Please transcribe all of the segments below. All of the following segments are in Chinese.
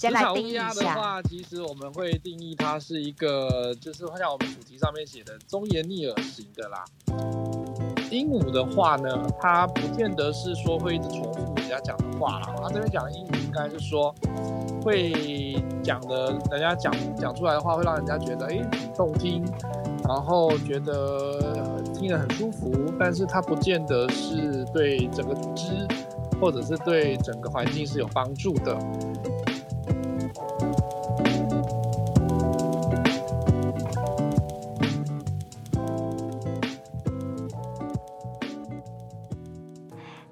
先来定义一下。职场乌鸦的话，其实我们会定义它是一个，就是像我们主题上面写的忠言逆耳型的啦。鹦鹉的话呢，它不见得是说会一直重复人家讲的话啦。它这边讲的鹦鹉应该是说会讲的，人家讲讲出来的话会让人家觉得哎很动听，然后觉得听得很舒服，但是它不见得是对整个组织或者是对整个环境是有帮助的。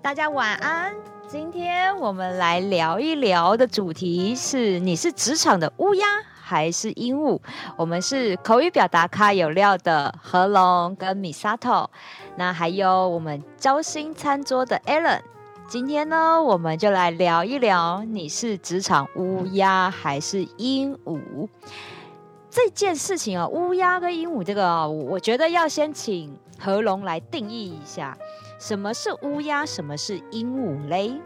大家晚安。今天我们来聊一聊的主题是：你是职场的乌鸦还是鹦鹉？我们是口语表达咖有料的何龙跟 Misato，那还有我们交心餐桌的 Allen。今天呢，我们就来聊一聊：你是职场乌鸦还是鹦鹉？这件事情啊，乌鸦跟鹦鹉这个，我觉得要先请何龙来定义一下。什么是乌鸦？什么是鹦鹉嘞？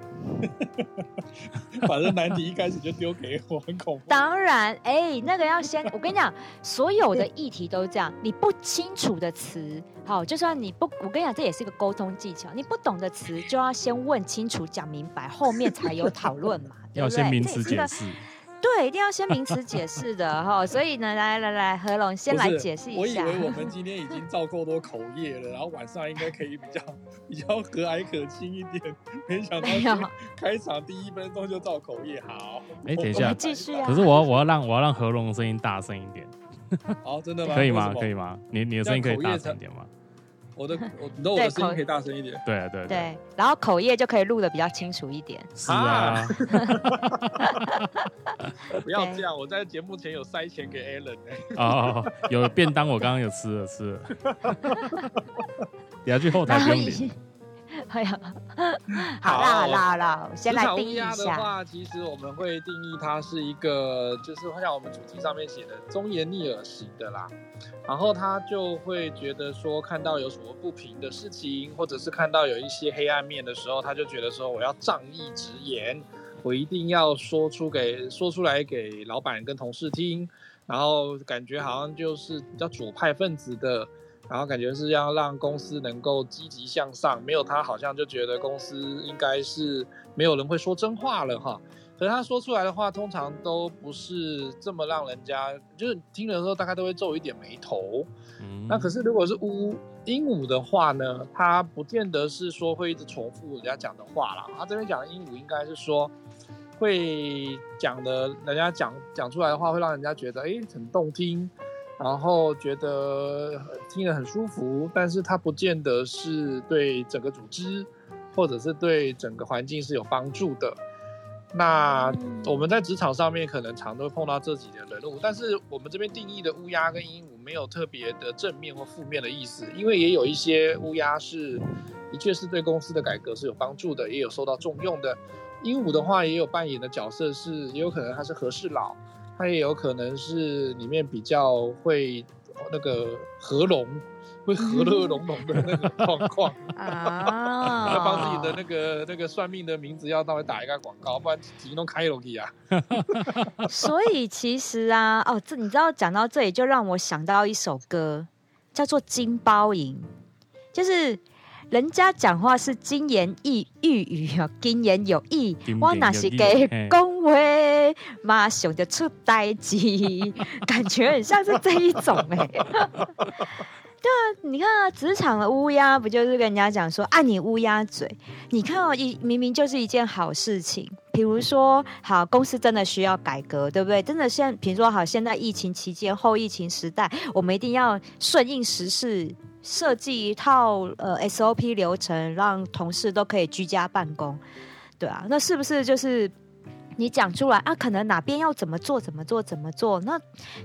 反正难题一开始就丢给我，很恐怖。当然，哎，那个要先，我跟你讲，所有的议题都这样。你不清楚的词，好，就算你不，我跟你讲，这也是一个沟通技巧。你不懂的词，就要先问清楚、讲明白，后面才有讨论嘛。要先名词解释。对，一定要先名词解释的哈，所以呢，来来来，何龙先来解释一下。我以为我们 今天已经造够多口业了，然后晚上应该可以比较比较和蔼可亲一点，没想到开场第一分钟就造口业。好，哎，等一下，继续啊。可是我要我要让我要让何龙的声音大声一点。好，真的吗？可以吗？可以吗？你你的声音可以大声一点吗？我的我，你的我的声音可以大声一点。对对对，然后口业就可以录的比较清楚一点。是啊。不要这样，我在节目前有塞钱给 Alan 哦，有便当，我刚刚有吃了吃了。你要去后台不用领。哎呀，好啦好啦好啦，先来定义一下。的话，其实我们会定义它是一个，就是像我们主题上面写的忠言逆耳型的啦。然后他就会觉得说，看到有什么不平的事情，或者是看到有一些黑暗面的时候，他就觉得说，我要仗义直言，我一定要说出给说出来给老板跟同事听。然后感觉好像就是比较左派分子的。然后感觉是要让公司能够积极向上，没有他好像就觉得公司应该是没有人会说真话了哈。可是他说出来的话通常都不是这么让人家，就是听的时候大概都会皱一点眉头。嗯。那可是如果是乌鹦鹉的话呢，他不见得是说会一直重复人家讲的话啦。他这边讲的鹦鹉应该是说会讲的，人家讲讲出来的话会让人家觉得哎很动听。然后觉得听得很舒服，但是它不见得是对整个组织或者是对整个环境是有帮助的。那我们在职场上面可能常都会碰到这几类人物，但是我们这边定义的乌鸦跟鹦鹉没有特别的正面或负面的意思，因为也有一些乌鸦是的确是对公司的改革是有帮助的，也有受到重用的。鹦鹉的话也有扮演的角色是，也有可能它是和事佬。它也有可能是里面比较会那个合拢，会和乐融融的那个状况 啊，要帮自己的那个那个算命的名字要稍微打一个广告，不然自动开楼梯啊。所以其实啊，哦，这你知道讲到这里，就让我想到一首歌，叫做《金包银》，就是。人家讲话是金言玉语啊，金言有意。我那是给恭维，马熊的出呆机，感觉很像是这一种哎、欸。对啊，你看啊，职场的乌鸦不就是跟人家讲说，啊你乌鸦嘴？你看哦，一明明就是一件好事情。比如说，好，公司真的需要改革，对不对？真的现，比如说好，现在疫情期间，后疫情时代，我们一定要顺应时势。设计一套呃 SOP 流程，让同事都可以居家办公，对啊，那是不是就是你讲出来啊？可能哪边要怎么做，怎么做，怎么做？那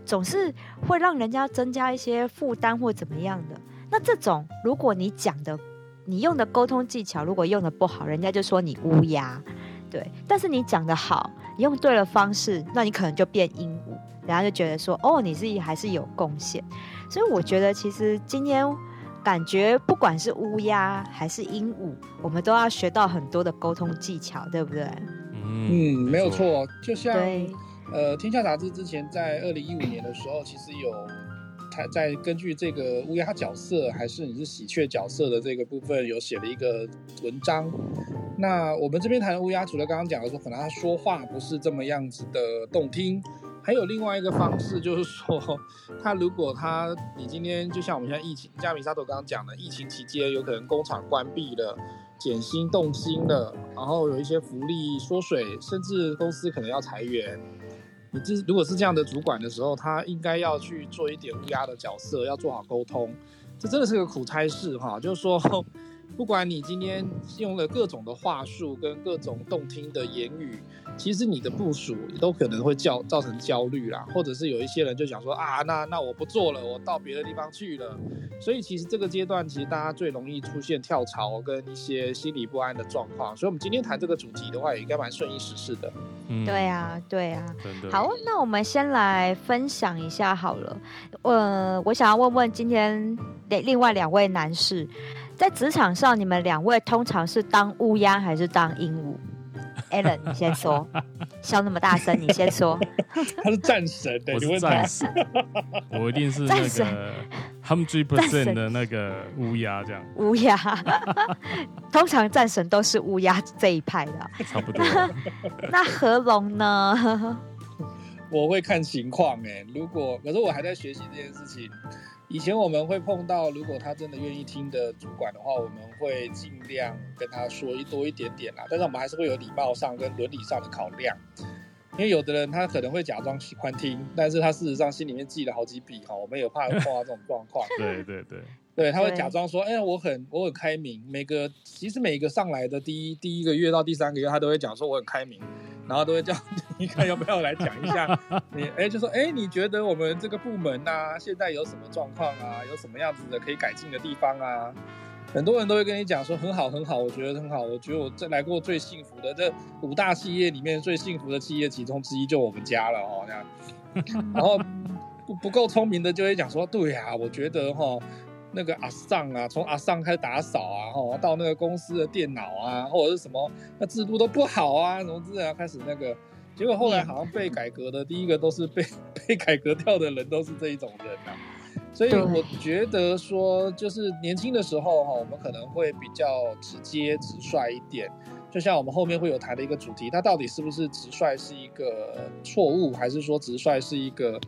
总是会让人家增加一些负担或怎么样的。那这种如果你讲的，你用的沟通技巧如果用的不好，人家就说你乌鸦，对。但是你讲的好，用对了方式，那你可能就变鹦鹉，人家就觉得说哦，你自己还是有贡献。所以我觉得，其实今天感觉不管是乌鸦还是鹦鹉，我们都要学到很多的沟通技巧，对不对？嗯，嗯，没有错，就像呃，《天下杂志》之前在二零一五年的时候，其实有他在根据这个乌鸦角色还是你是喜鹊角色的这个部分，有写了一个文章。那我们这边谈的乌鸦，除了刚刚讲的说，可能他说话不是这么样子的动听，还有另外一个方式，就是说，他如果他你今天就像我们现在疫情，像米沙头刚刚讲的，疫情期间有可能工厂关闭了。减薪动薪了，然后有一些福利缩水，甚至公司可能要裁员。你这如果是这样的主管的时候，他应该要去做一点乌鸦的角色，要做好沟通。这真的是个苦差事哈，就是说，不管你今天用了各种的话术跟各种动听的言语。其实你的部署也都可能会造造成焦虑啦，或者是有一些人就想说啊，那那我不做了，我到别的地方去了。所以其实这个阶段，其实大家最容易出现跳槽跟一些心理不安的状况。所以，我们今天谈这个主题的话，也应该蛮顺应时事的。嗯，对啊，对啊。好，那我们先来分享一下好了。呃，我想要问问今天另另外两位男士，在职场上，你们两位通常是当乌鸦还是当鹦鹉？Allen，你先说，笑那么大声，你先说。他是战神的，我是战 神，我一定是那个 hundred percent 的那个乌鸦，这样。乌鸦，通常战神都是乌鸦这一派的，差不多。那何龙呢？我会看情况哎，如果可是我还在学习这件事情。以前我们会碰到，如果他真的愿意听的主管的话，我们会尽量跟他说一多一点点啦。但是我们还是会有礼貌上跟伦理上的考量，因为有的人他可能会假装喜欢听，但是他事实上心里面记了好几笔哈。我们也怕碰到这种状况。对对对，对，他会假装说，哎呀，我很我很开明。每个其实每一个上来的第一第一个月到第三个月，他都会讲说我很开明。然后都会叫你看要不要来讲一下 你，你哎就说哎你觉得我们这个部门呐、啊、现在有什么状况啊，有什么样子的可以改进的地方啊？很多人都会跟你讲说很好很好，我觉得很好，我觉得我这来过最幸福的这五大企业里面最幸福的企业其中之一就我们家了哦这样，然后不不够聪明的就会讲说对呀、啊，我觉得哈。哦那个阿尚啊，从阿尚开始打扫啊，吼，到那个公司的电脑啊，或者是什么，那制度都不好啊，什么之类的，开始那个，结果后来好像被改革的第一个都是被 被改革掉的人，都是这一种人啊。所以我觉得说，就是年轻的时候哈，我们可能会比较直接直率一点，就像我们后面会有谈的一个主题，它到底是不是直率是一个错误，还是说直率是一个？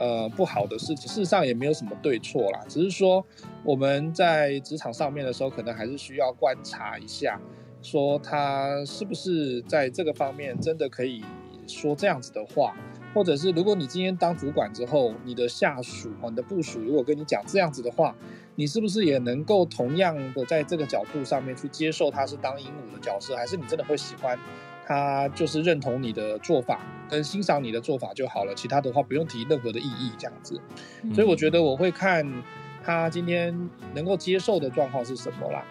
呃，不好的事情，事实上也没有什么对错啦，只是说我们在职场上面的时候，可能还是需要观察一下，说他是不是在这个方面真的可以说这样子的话，或者是如果你今天当主管之后，你的下属、你的部属如果跟你讲这样子的话，你是不是也能够同样的在这个角度上面去接受他是当鹦鹉的角色，还是你真的会喜欢？他就是认同你的做法，跟欣赏你的做法就好了，其他的话不用提任何的异议，这样子。所以我觉得我会看他今天能够接受的状况是什么啦。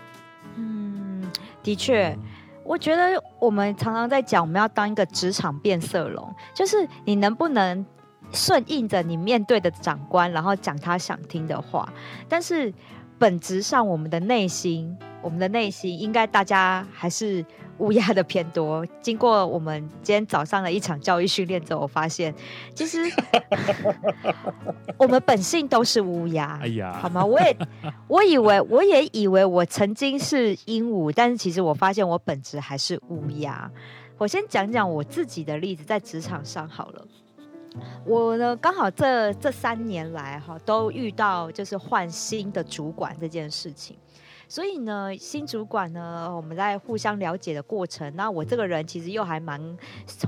嗯，的确，我觉得我们常常在讲，我们要当一个职场变色龙，就是你能不能顺应着你面对的长官，然后讲他想听的话，但是本质上我们的内心，我们的内心应该大家还是。乌鸦的偏多。经过我们今天早上的一场教育训练之后，我发现其实我们本性都是乌鸦。哎呀，好吗？我也 我以为我也以为我曾经是鹦鹉，但是其实我发现我本质还是乌鸦。我先讲讲我自己的例子，在职场上好了。我呢，刚好这这三年来哈，都遇到就是换新的主管这件事情。所以呢，新主管呢，我们在互相了解的过程，那我这个人其实又还蛮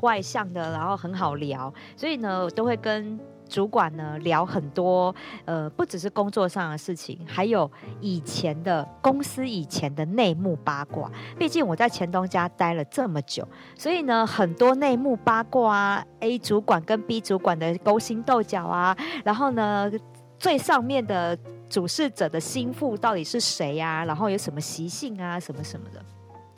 外向的，然后很好聊，所以呢，我都会跟主管呢聊很多，呃，不只是工作上的事情，还有以前的公司以前的内幕八卦。毕竟我在前东家待了这么久，所以呢，很多内幕八卦啊，A 主管跟 B 主管的勾心斗角啊，然后呢，最上面的。主事者的心腹到底是谁呀？然后有什么习性啊？什么什么的，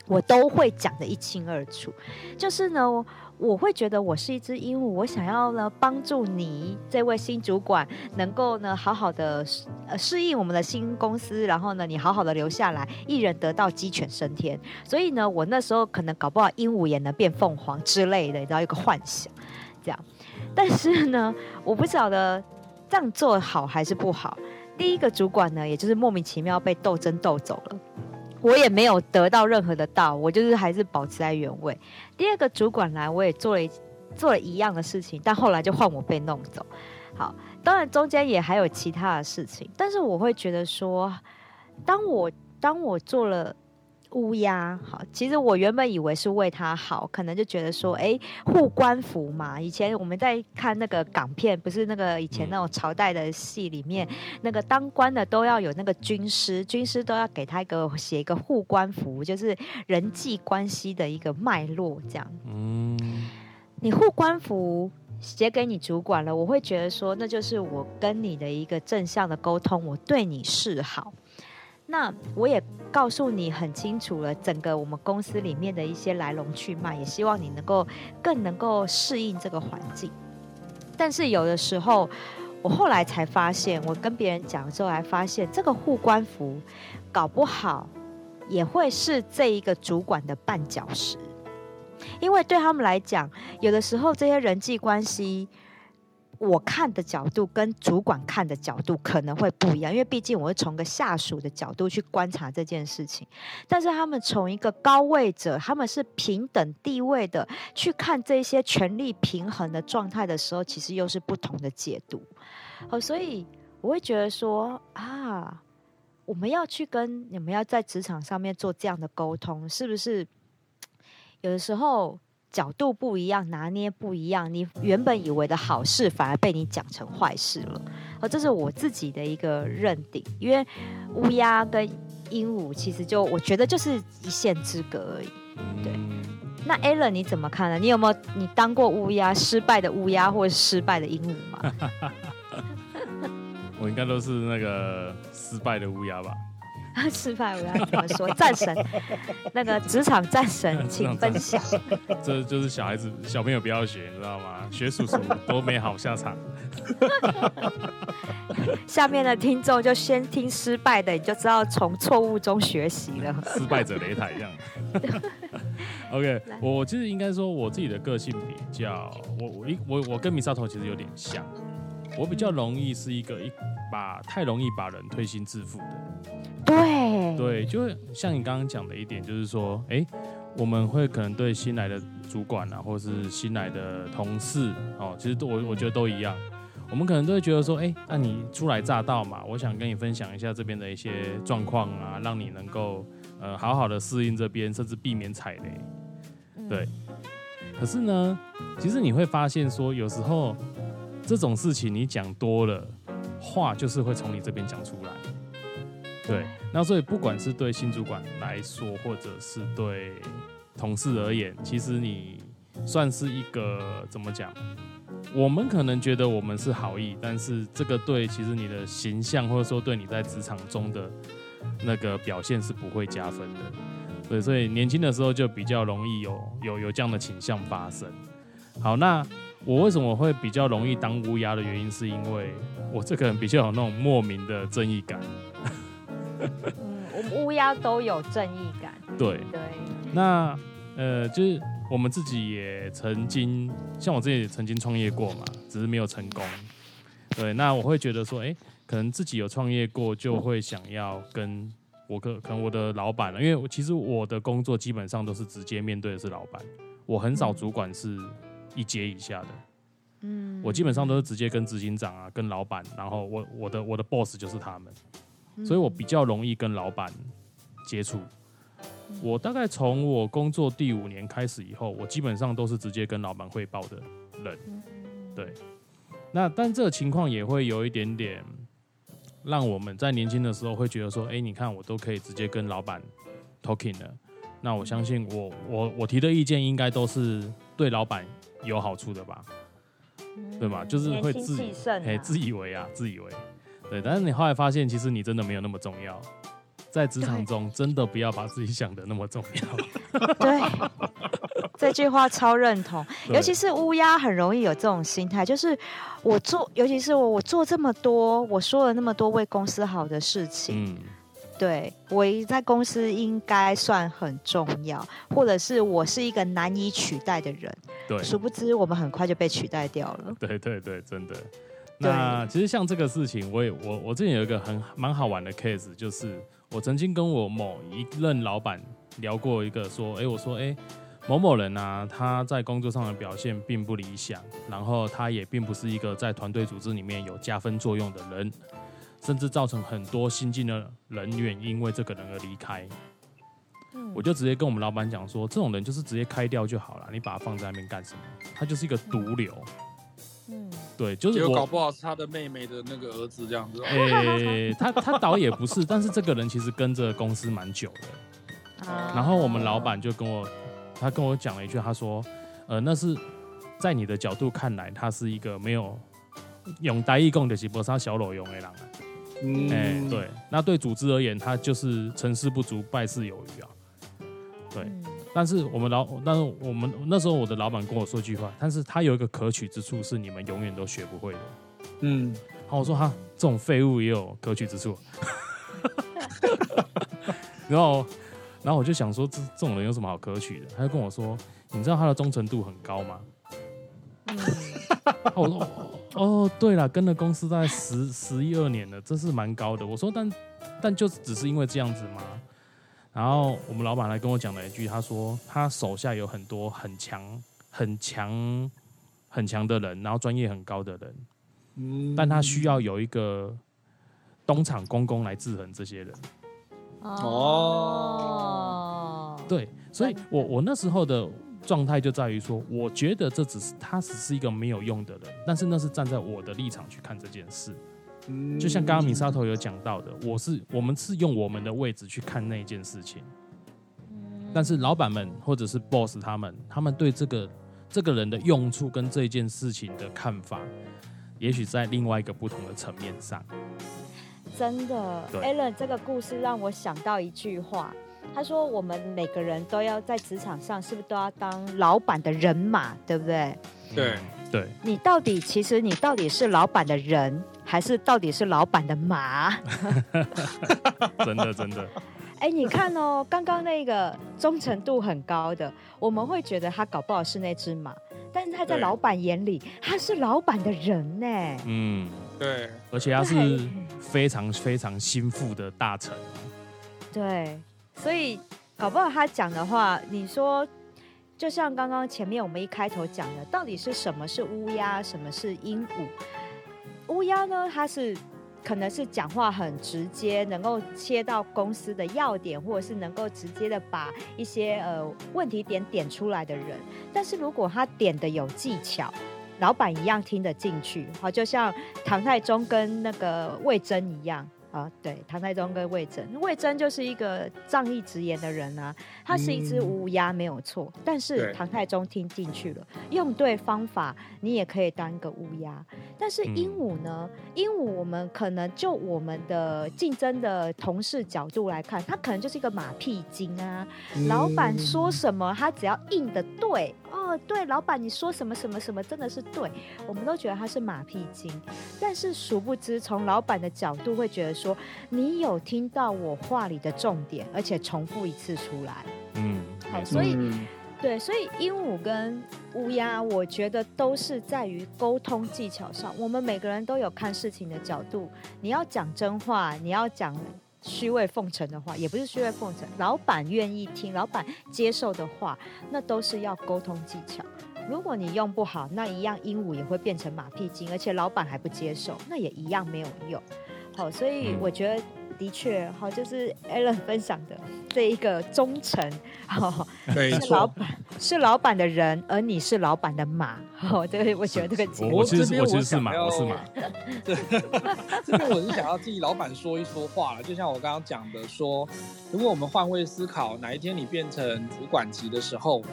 我都会讲得一清二楚。就是呢，我会觉得我是一只鹦鹉，我想要呢帮助你这位新主管能够呢好好的呃适应我们的新公司，然后呢你好好的留下来，一人得道鸡犬升天。所以呢，我那时候可能搞不好鹦鹉也能变凤凰之类的，你知道一个幻想，这样。但是呢，我不晓得这样做好还是不好。第一个主管呢，也就是莫名其妙被斗争斗走了。我也没有得到任何的道，我就是还是保持在原位。第二个主管来，我也做了做了一样的事情，但后来就换我被弄走。好，当然中间也还有其他的事情，但是我会觉得说，当我当我做了。乌鸦好，其实我原本以为是为他好，可能就觉得说，哎，护官符嘛。以前我们在看那个港片，不是那个以前那种朝代的戏里面，那个当官的都要有那个军师，军师都要给他一个写一个护官符，就是人际关系的一个脉络这样。嗯，你护官符写给你主管了，我会觉得说，那就是我跟你的一个正向的沟通，我对你示好。那我也告诉你很清楚了，整个我们公司里面的一些来龙去脉，也希望你能够更能够适应这个环境。但是有的时候，我后来才发现，我跟别人讲之后，还发现这个护官符搞不好也会是这一个主管的绊脚石，因为对他们来讲，有的时候这些人际关系。我看的角度跟主管看的角度可能会不一样，因为毕竟我是从个下属的角度去观察这件事情，但是他们从一个高位者，他们是平等地位的去看这些权力平衡的状态的时候，其实又是不同的解读。哦，所以我会觉得说啊，我们要去跟你们要在职场上面做这样的沟通，是不是有的时候？角度不一样，拿捏不一样，你原本以为的好事，反而被你讲成坏事了。哦，这是我自己的一个认定，因为乌鸦跟鹦鹉其实就我觉得就是一线之隔而已。对，那 Alan 你怎么看呢？你有没有你当过乌鸦，失败的乌鸦或失败的鹦鹉吗？我应该都是那个失败的乌鸦吧。吃饭我要怎么说？战神，那个职场战神，请分享。这就是小孩子、小朋友不要学，你知道吗？学叔叔都没好下场。下面的听众就先听失败的，你就知道从错误中学习了。失败者擂台一样。OK，我其实应该说我自己的个性比较，我我一我我跟 Misato 其实有点像，我比较容易是一个一把太容易把人推心置腹的。对对，就像你刚刚讲的一点，就是说，哎，我们会可能对新来的主管啊，或是新来的同事，哦，其实都我我觉得都一样，我们可能都会觉得说，哎，那你初来乍到嘛，我想跟你分享一下这边的一些状况啊，让你能够呃好好的适应这边，甚至避免踩雷。对，可是呢，其实你会发现说，有时候这种事情你讲多了，话就是会从你这边讲出来。对，那所以不管是对新主管来说，或者是对同事而言，其实你算是一个怎么讲？我们可能觉得我们是好意，但是这个对其实你的形象，或者说对你在职场中的那个表现是不会加分的。对，所以年轻的时候就比较容易有有有这样的倾向发生。好，那我为什么会比较容易当乌鸦的原因，是因为我这个人比较有那种莫名的正义感。嗯，我们乌鸦都有正义感。对对，那呃，就是我们自己也曾经，像我自己也曾经创业过嘛，只是没有成功。对，那我会觉得说，哎、欸，可能自己有创业过，就会想要跟我可可能我的老板了，因为我其实我的工作基本上都是直接面对的是老板，我很少主管是一阶以下的。嗯，我基本上都是直接跟执行长啊，跟老板，然后我我的我的 boss 就是他们。所以我比较容易跟老板接触。我大概从我工作第五年开始以后，我基本上都是直接跟老板汇报的人。对，那但这个情况也会有一点点让我们在年轻的时候会觉得说，哎，你看我都可以直接跟老板 talking 了，那我相信我我我提的意见应该都是对老板有好处的吧？对吧？就是会自哎自以为啊，自以为。对，但是你后来发现，其实你真的没有那么重要。在职场中真的不要把自己想的那么重要。对，这句话超认同。尤其是乌鸦很容易有这种心态，就是我做，尤其是我，我做这么多，我说了那么多为公司好的事情。嗯对，我在公司应该算很重要，或者是我是一个难以取代的人。对，殊不知我们很快就被取代掉了。对对对，真的。那其实像这个事情，我也我我之前有一个很蛮好玩的 case，就是我曾经跟我某一任老板聊过一个说，哎，我说，哎，某某人啊，他在工作上的表现并不理想，然后他也并不是一个在团队组织里面有加分作用的人。甚至造成很多新进的人员因为这个人而离开。嗯，我就直接跟我们老板讲说，这种人就是直接开掉就好了，你把他放在那边干什么？他就是一个毒瘤。嗯，对，就是我搞不好是他的妹妹的那个儿子这样子。哎、欸，他他倒也不是，但是这个人其实跟着公司蛮久的。然后我们老板就跟我，他跟我讲了一句，他说，呃，那是在你的角度看来，他是一个没有用台语讲就是无啥小裸用的人。嗯，哎、欸，对，那对组织而言，他就是成事不足败事有余啊。对，嗯、但是我们老，但是我们那时候我的老板跟我说一句话，但是他有一个可取之处是你们永远都学不会的。嗯，然后我说哈，这种废物也有可取之处。然后，然后我就想说，这这种人有什么好可取的？他就跟我说，你知道他的忠诚度很高吗？嗯，我说。哦，对了，跟了公司大概十十一二年了，这是蛮高的。我说，但但就只是因为这样子吗？然后我们老板来跟我讲了一句，他说他手下有很多很强、很强、很强的人，然后专业很高的人，嗯，但他需要有一个东厂公公来制衡这些人。哦，对，所以我我那时候的。状态就在于说，我觉得这只是他只是一个没有用的人，但是那是站在我的立场去看这件事。就像刚刚米沙头有讲到的，我是我们是用我们的位置去看那件事情，但是老板们或者是 boss 他们，他们对这个这个人的用处跟这件事情的看法，也许在另外一个不同的层面上。真的，Alan 这个故事让我想到一句话。他说：“我们每个人都要在职场上，是不是都要当老板的人马，对不对？对对。你到底，其实你到底是老板的人，还是到底是老板的马？真的 真的。哎，你看哦，刚刚那个忠诚度很高的，我们会觉得他搞不好是那只马，但是他在老板眼里，他是老板的人呢。嗯，对，而且他是非常非常心腹的大臣。对。”所以，搞不好他讲的话，你说，就像刚刚前面我们一开头讲的，到底是什么是乌鸦，什么是鹦鹉？乌鸦呢，它是可能是讲话很直接，能够切到公司的要点，或者是能够直接的把一些呃问题点点出来的人。但是如果他点的有技巧，老板一样听得进去。好，就像唐太宗跟那个魏征一样。啊，对，唐太宗跟魏征，魏征就是一个仗义直言的人啊，他是一只乌鸦没有错，但是唐太宗听进去了，用对方法，你也可以当一个乌鸦。但是鹦鹉呢？鹦鹉我们可能就我们的竞争的同事角度来看，它可能就是一个马屁精啊，老板说什么，他只要应的对。哦，对，老板，你说什么什么什么，真的是对，我们都觉得他是马屁精，但是殊不知，从老板的角度会觉得说，你有听到我话里的重点，而且重复一次出来，嗯，好，所以，嗯、对，所以鹦鹉跟乌鸦，我觉得都是在于沟通技巧上，我们每个人都有看事情的角度，你要讲真话，你要讲。虚伪奉承的话，也不是虚伪奉承。老板愿意听，老板接受的话，那都是要沟通技巧。如果你用不好，那一样鹦鹉也会变成马屁精，而且老板还不接受，那也一样没有用。好，所以我觉得。的确，好，就是 Alan 分享的这一个忠诚，哈，是老板，是老板的人，而你是老板的马，哈，对，我喜欢这个结果，我其实我其实是马，我是马，对，这边我是想要替老板说一说话了，就像我刚刚讲的说，如果我们换位思考，哪一天你变成主管级的时候，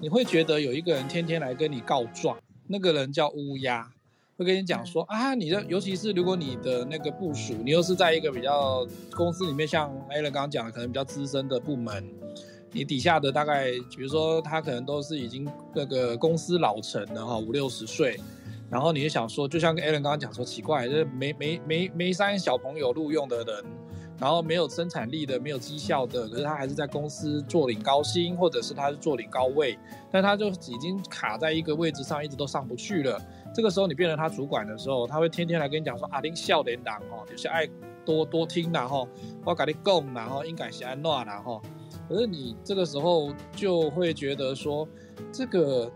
你会觉得有一个人天天来跟你告状，那个人叫乌鸦。会跟你讲说啊，你的尤其是如果你的那个部署，你又是在一个比较公司里面，像 Alan 刚刚讲的，可能比较资深的部门，你底下的大概，比如说他可能都是已经那个公司老成了哈，五六十岁，然后你就想说，就像跟 Alan 刚刚讲说，奇怪，这没没没没三小朋友录用的人。然后没有生产力的，没有绩效的，可是他还是在公司坐领高薪，或者是他是坐领高位，但他就已经卡在一个位置上，一直都上不去了。这个时候你变成他主管的时候，他会天天来跟你讲说：“啊，您笑脸党哦，就是爱多多听然后我跟你讲然后应该是安诺然后。”可是你这个时候就会觉得说，这个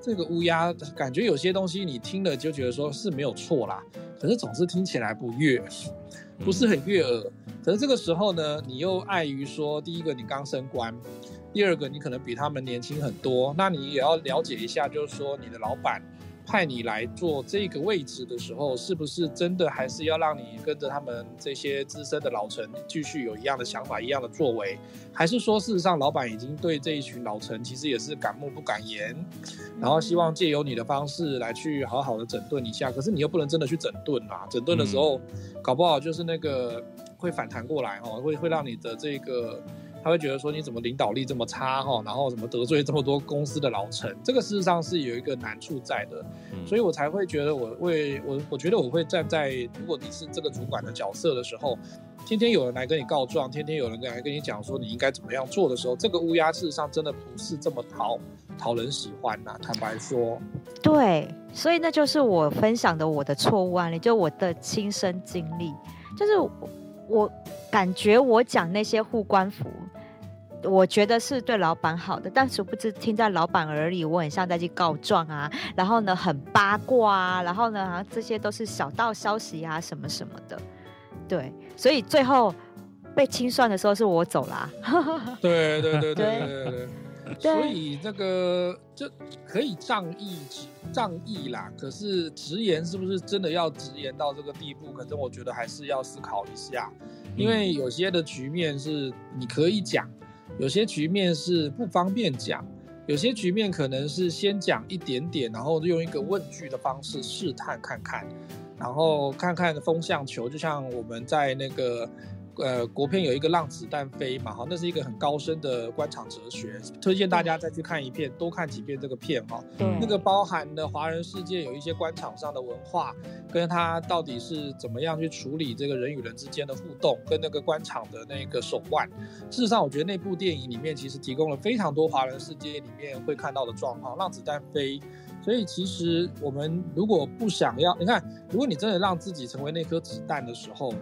这个乌鸦感觉有些东西你听了就觉得说是没有错啦，可是总是听起来不悦。不是很悦耳，可是这个时候呢，你又碍于说，第一个你刚升官，第二个你可能比他们年轻很多，那你也要了解一下，就是说你的老板派你来做这个位置的时候，是不是真的还是要让你跟着他们这些资深的老臣继续有一样的想法、一样的作为，还是说事实上老板已经对这一群老臣其实也是敢怒不敢言，然后希望借由你的方式来去好好的整顿一下，可是你又不能真的去整顿啊，整顿的时候。嗯。搞不好就是那个会反弹过来哦，会会让你的这个他会觉得说你怎么领导力这么差哈，然后怎么得罪这么多公司的老臣，这个事实上是有一个难处在的，所以我才会觉得我会我我觉得我会站在如果你是这个主管的角色的时候，天天有人来跟你告状，天天有人来跟你讲说你应该怎么样做的时候，这个乌鸦事实上真的不是这么讨讨人喜欢呐，坦白说。对，所以那就是我分享的我的错误案例，就我的亲身经历，就是我，我感觉我讲那些护官符，我觉得是对老板好的，但殊不知听在老板耳里，我很像在去告状啊，然后呢很八卦啊，然后呢好像这些都是小道消息啊什么什么的，对，所以最后被清算的时候是我走啦。对对对 对对对对。所以这个就可以仗义仗义啦，可是直言是不是真的要直言到这个地步？可是我觉得还是要思考一下，因为有些的局面是你可以讲，有些局面是不方便讲，有些局面可能是先讲一点点，然后用一个问句的方式试探看看，然后看看风向球，就像我们在那个。呃，国片有一个让子弹飞嘛，哈，那是一个很高深的官场哲学，推荐大家再去看一遍，多看几遍这个片哈。对，那个包含的华人世界有一些官场上的文化，跟他到底是怎么样去处理这个人与人之间的互动，跟那个官场的那个手腕。事实上，我觉得那部电影里面其实提供了非常多华人世界里面会看到的状况，让子弹飞。所以其实我们如果不想要，你看，如果你真的让自己成为那颗子弹的时候。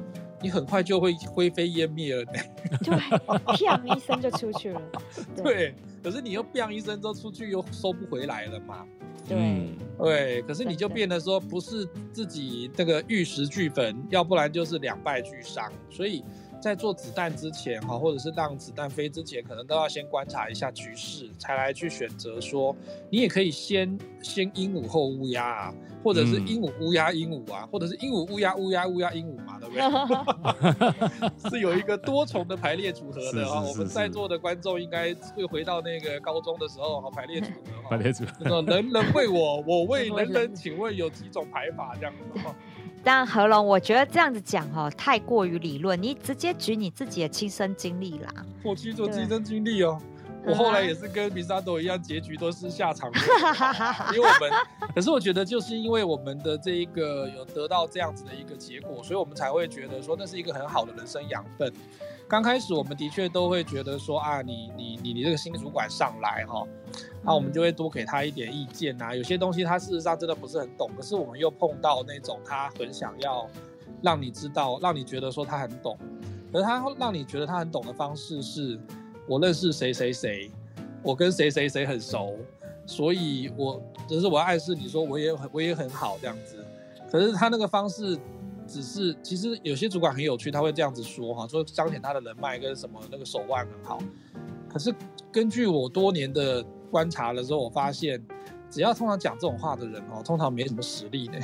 你很快就会灰飞烟灭了呢，对，砰一声就出去了。对，对，可是你又砰一声之后出去又收不回来了嘛。对，嗯、对，可是你就变得说不是自己这个玉石俱焚，要不然就是两败俱伤，所以。在做子弹之前，哈，或者是让子弹飞之前，可能都要先观察一下局势，才来去选择说，你也可以先先鹦鹉后乌鸦啊，或者是鹦鹉乌鸦鹦鹉啊，或者是鹦鹉乌鸦乌鸦乌鸦鹦鹉嘛，对不对？是有一个多重的排列组合的啊。我们在座的观众应该会回到那个高中的时候，哈，排列组合，排列组合，人人为我，我为 人人，请问有几种排法这样子？但何龙，我觉得这样子讲哦，太过于理论。你直接举你自己的亲身经历啦。我去做亲身经历哦，我后来也是跟米萨朵一样，结局都是下场。因为我们，可是我觉得就是因为我们的这一个有得到这样子的一个结果，所以我们才会觉得说那是一个很好的人生养分。刚开始我们的确都会觉得说啊，你你你你这个新主管上来哈，那我们就会多给他一点意见呐。有些东西他事实上真的不是很懂，可是我们又碰到那种他很想要让你知道，让你觉得说他很懂，而他让你觉得他很懂的方式是，我认识谁谁谁，我跟谁谁谁很熟，所以我只是我要暗示你说我也很我也很好这样子，可是他那个方式。只是，其实有些主管很有趣，他会这样子说哈，说彰显他的人脉跟什么那个手腕很好。可是根据我多年的观察了之后，我发现，只要通常讲这种话的人哦，通常没什么实力的。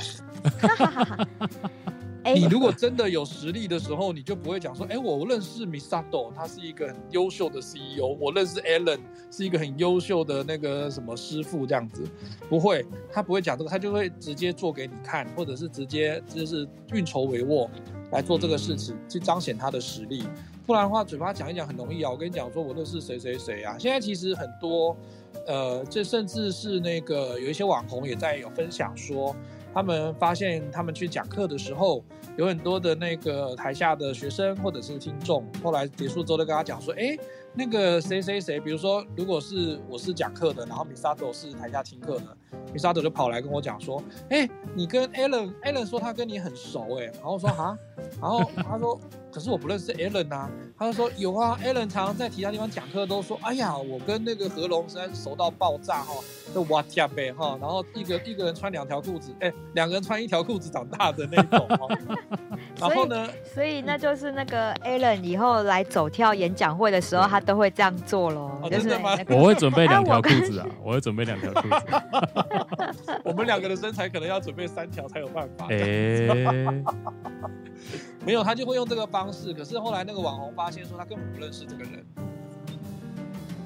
欸、你如果真的有实力的时候，你就不会讲说，哎、欸，我认识 Misato，他是一个很优秀的 CEO，我认识 Alan 是一个很优秀的那个什么师傅这样子，不会，他不会讲这个，他就会直接做给你看，或者是直接就是运筹帷幄来做这个事情，去彰显他的实力。不然的话，嘴巴讲一讲很容易啊。我跟你讲说，我认识谁谁谁啊。现在其实很多，呃，这甚至是那个有一些网红也在有分享说。他们发现，他们去讲课的时候，有很多的那个台下的学生或者是听众，后来结束之后都跟他讲说：“哎，那个谁谁谁，比如说，如果是我是讲课的，然后米沙都是台下听课的。，Misato 就跑来跟我讲说：‘哎，你跟 Alan，Alan 说他跟你很熟，哎，然后我说哈，然后他说。’可是我不认识 Alan 啊，他就说有啊，Alan 常常在其他地方讲课都说，哎呀，我跟那个何龙实在是熟到爆炸哈，都哇天呗哈，然后一个一个人穿两条裤子，哎，两个人穿一条裤子长大的那种哈。然后呢，所以那就是那个 Alan 以后来走跳演讲会的时候，他都会这样做喽。哦、真的吗？我会准备两条裤子啊，我会准备两条裤子。我们两个的身材可能要准备三条才有办法。哎。没有，他就会用这个方式。可是后来那个网红发现说，他根本不认识这个人。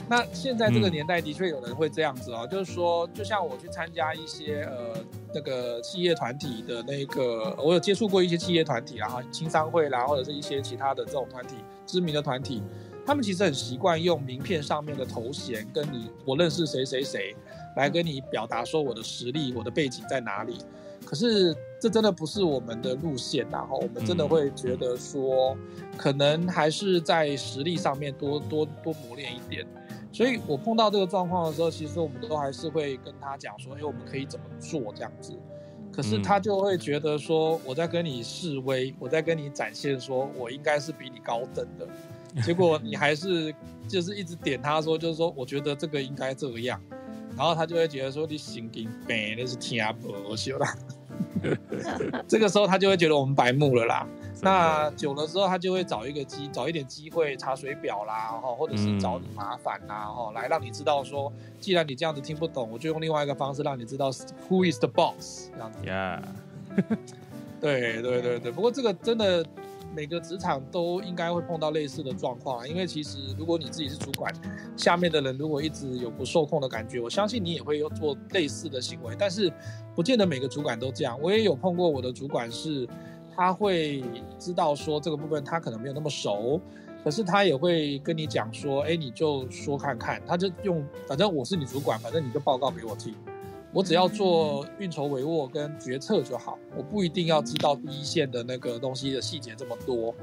那现在这个年代的确有人会这样子哦，嗯、就是说，就像我去参加一些呃那个企业团体的那个，我有接触过一些企业团体，然后青商会啦，或者是一些其他的这种团体，知名的团体，他们其实很习惯用名片上面的头衔跟你我认识谁谁谁来跟你表达说我的实力，我的背景在哪里。可是这真的不是我们的路线，然后我们真的会觉得说，可能还是在实力上面多多多磨练一点。所以我碰到这个状况的时候，其实我们都还是会跟他讲说，哎，我们可以怎么做这样子。可是他就会觉得说，我在跟你示威，我在跟你展现说我应该是比你高等的，结果你还是就是一直点他说，就是说我觉得这个应该这样。然后他就会觉得说，你神经病，那是听不晓啦。这个时候他就会觉得我们白目了啦。那久了之后，他就会找一个机，找一点机会查水表啦，哈，或者是找你麻烦啦，哈，来让你知道说，既然你这样子听不懂，我就用另外一个方式让你知道 who is the boss 这样子。Yeah，对对对对。不过这个真的。每个职场都应该会碰到类似的状况，因为其实如果你自己是主管，下面的人如果一直有不受控的感觉，我相信你也会有做类似的行为。但是不见得每个主管都这样。我也有碰过我的主管是，他会知道说这个部分他可能没有那么熟，可是他也会跟你讲说，哎，你就说看看，他就用，反正我是你主管，反正你就报告给我听。我只要做运筹帷幄跟决策就好，我不一定要知道第一线的那个东西的细节这么多。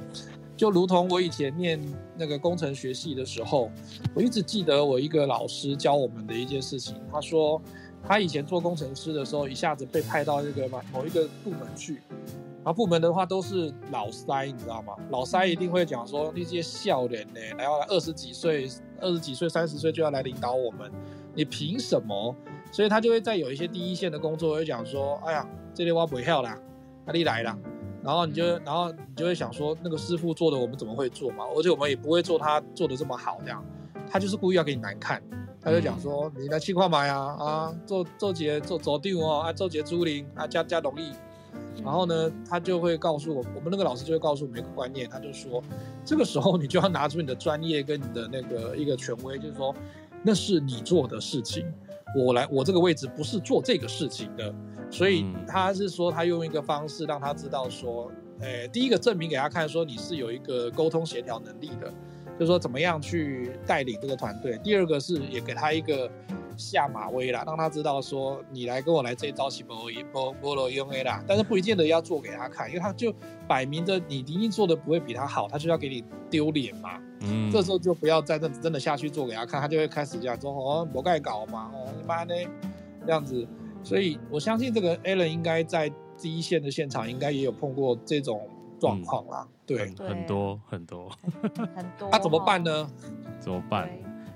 就如同我以前念那个工程学系的时候，我一直记得我一个老师教我们的一件事情。他说，他以前做工程师的时候，一下子被派到那个某一个部门去，然后部门的话都是老塞，你知道吗？老塞一定会讲说那些笑脸呢，然后二十几岁、二十几岁、三十岁就要来领导我们，你凭什么？所以他就会在有一些第一线的工作会讲说，哎呀，这里挖不会跳啦，哪里来啦？然后你就，然后你就会想说，那个师傅做的我们怎么会做嘛？而且我们也不会做他做的这么好，这样，他就是故意要给你难看。他就讲说，你来气矿买啊，啊，做做节做走定哦，啊，做节租赁啊，加加容易。然后呢，他就会告诉我，我们那个老师就会告诉我们一个观念，他就说，这个时候你就要拿出你的专业跟你的那个一个权威，就是说，那是你做的事情。我来，我这个位置不是做这个事情的，所以他是说他用一个方式让他知道说，诶，第一个证明给他看说你是有一个沟通协调能力的，就是说怎么样去带领这个团队。第二个是也给他一个。下马威啦，让他知道说你来跟我来这一招是不不不罗用 A 啦，但是不一定的要做给他看，因为他就摆明着你一定做的不会比他好，他就要给你丢脸嘛。嗯，这时候就不要再真真的下去做给他看，他就会开始讲说哦，我盖搞嘛，哦，一般呢这样子。所以我相信这个 Alan 应该在第一线的现场应该也有碰过这种状况啦。嗯、对，很多很多很多。他 怎么办呢？怎么办？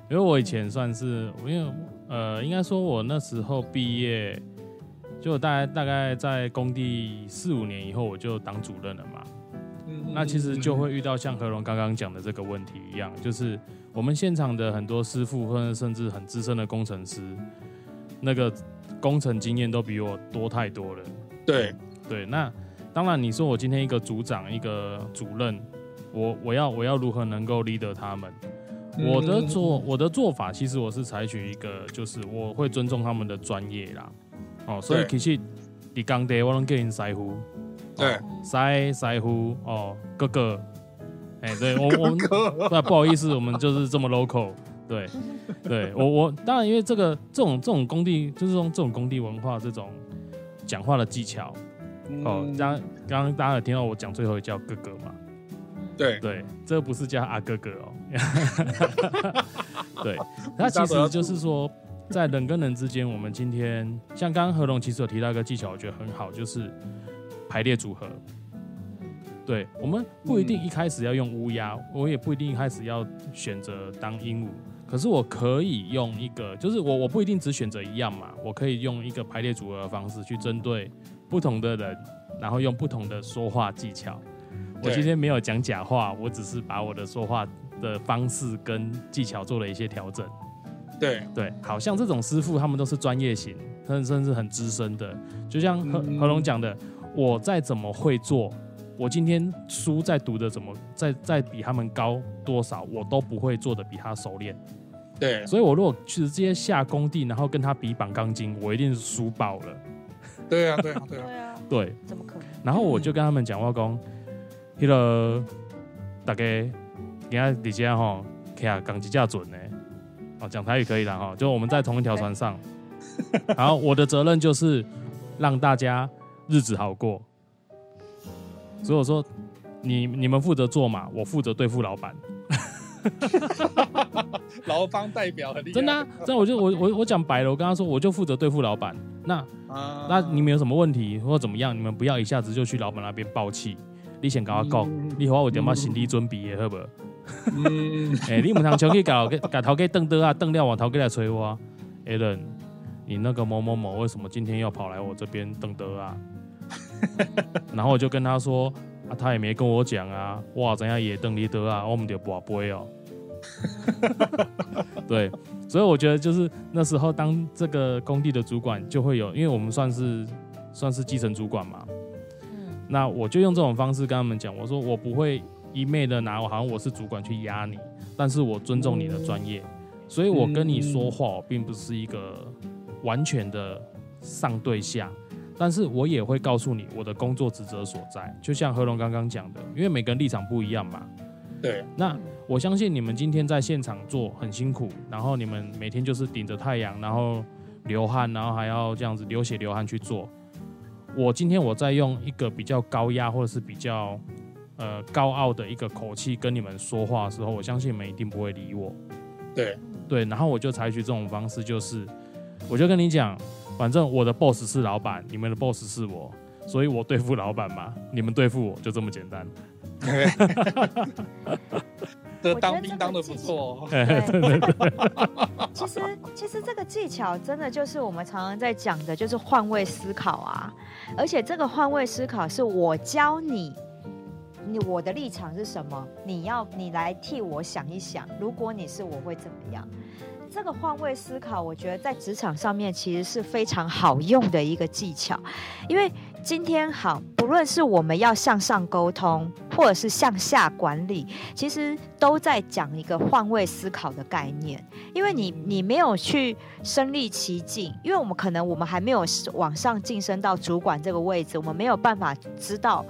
因为我以前算是因为。呃，应该说，我那时候毕业，就大概大概在工地四五年以后，我就当主任了嘛。嗯，那其实就会遇到像何龙刚刚讲的这个问题一样，就是我们现场的很多师傅或者甚至很资深的工程师，那个工程经验都比我多太多了。对对，那当然你说我今天一个组长一个主任，我我要我要如何能够 leader 他们？我的做我的做法，其实我是采取一个，就是我会尊重他们的专业啦。哦，所以其实你刚才我能给你师傅，对，师师傅哦，哥哥，哎、欸，对我我那，不好意思，我们就是这么 local，对，对我我当然因为这个这种这种工地就是说这种工地文化这种讲话的技巧，哦，刚刚刚大家有听到我讲最后一叫哥哥嘛？对对，这不是叫阿哥哥哦。对，那其实就是说，在人跟人之间，我们今天像刚刚何龙其实有提到一个技巧，我觉得很好，就是排列组合。对，我们不一定一开始要用乌鸦，我也不一定一开始要选择当鹦鹉，可是我可以用一个，就是我我不一定只选择一样嘛，我可以用一个排列组合的方式去针对不同的人，然后用不同的说话技巧。我今天没有讲假话，我只是把我的说话的方式跟技巧做了一些调整。对对，好像这种师傅他们都是专业型，甚甚至很资深的。就像何何龙讲的，我再怎么会做，我今天书再读的怎么再再比他们高多少，我都不会做的比他熟练。对，所以我如果直接下工地，然后跟他比绑钢筋，我一定是输爆了。对啊，对啊，对啊，对啊，对，怎么可能？然后我就跟他们讲话讲。迄个大家今仔日这吼，骑啊讲几架准呢？哦，讲台语可以了哈。就我们在同一条船上，然后我的责任就是让大家日子好过。所以我说，你你们负责做嘛，我负责对付老板。劳方代表很厉害。真的、啊，真的，我就我我我讲白了，我跟他说，我就负责对付老板。那、啊、那你们有什么问题或者怎么样？你们不要一下子就去老板那边爆气。你先跟我讲，你好，我有点么心理准备的，好不？嗯，哎、欸，你唔通像去搞搞头家瞪的啊，瞪了往头家来催我。Alan，你那个某某某为什么今天要跑来我这边瞪的啊？然后我就跟他说，啊，他也没跟我讲啊，哇，怎样也瞪你的啊，我们就不背哦。对，所以我觉得就是那时候当这个工地的主管就会有，因为我们算是算是基层主管嘛。那我就用这种方式跟他们讲，我说我不会一昧的拿我好像我是主管去压你，但是我尊重你的专业，所以我跟你说话，我并不是一个完全的上对下，但是我也会告诉你我的工作职责所在，就像何龙刚刚讲的，因为每个人立场不一样嘛。对。那我相信你们今天在现场做很辛苦，然后你们每天就是顶着太阳，然后流汗，然后还要这样子流血流汗去做。我今天我在用一个比较高压或者是比较呃高傲的一个口气跟你们说话的时候，我相信你们一定不会理我。对对，然后我就采取这种方式，就是我就跟你讲，反正我的 boss 是老板，你们的 boss 是我，所以我对付老板嘛，你们对付我就这么简单。这当兵当得不错。对，其实其实这个技巧真的就是我们常常在讲的，就是换位思考啊。而且这个换位思考是我教你，你我的立场是什么？你要你来替我想一想，如果你是我会怎么样？这个换位思考，我觉得在职场上面其实是非常好用的一个技巧，因为。今天好，不论是我们要向上沟通，或者是向下管理，其实都在讲一个换位思考的概念。因为你你没有去身历其境，因为我们可能我们还没有往上晋升到主管这个位置，我们没有办法知道。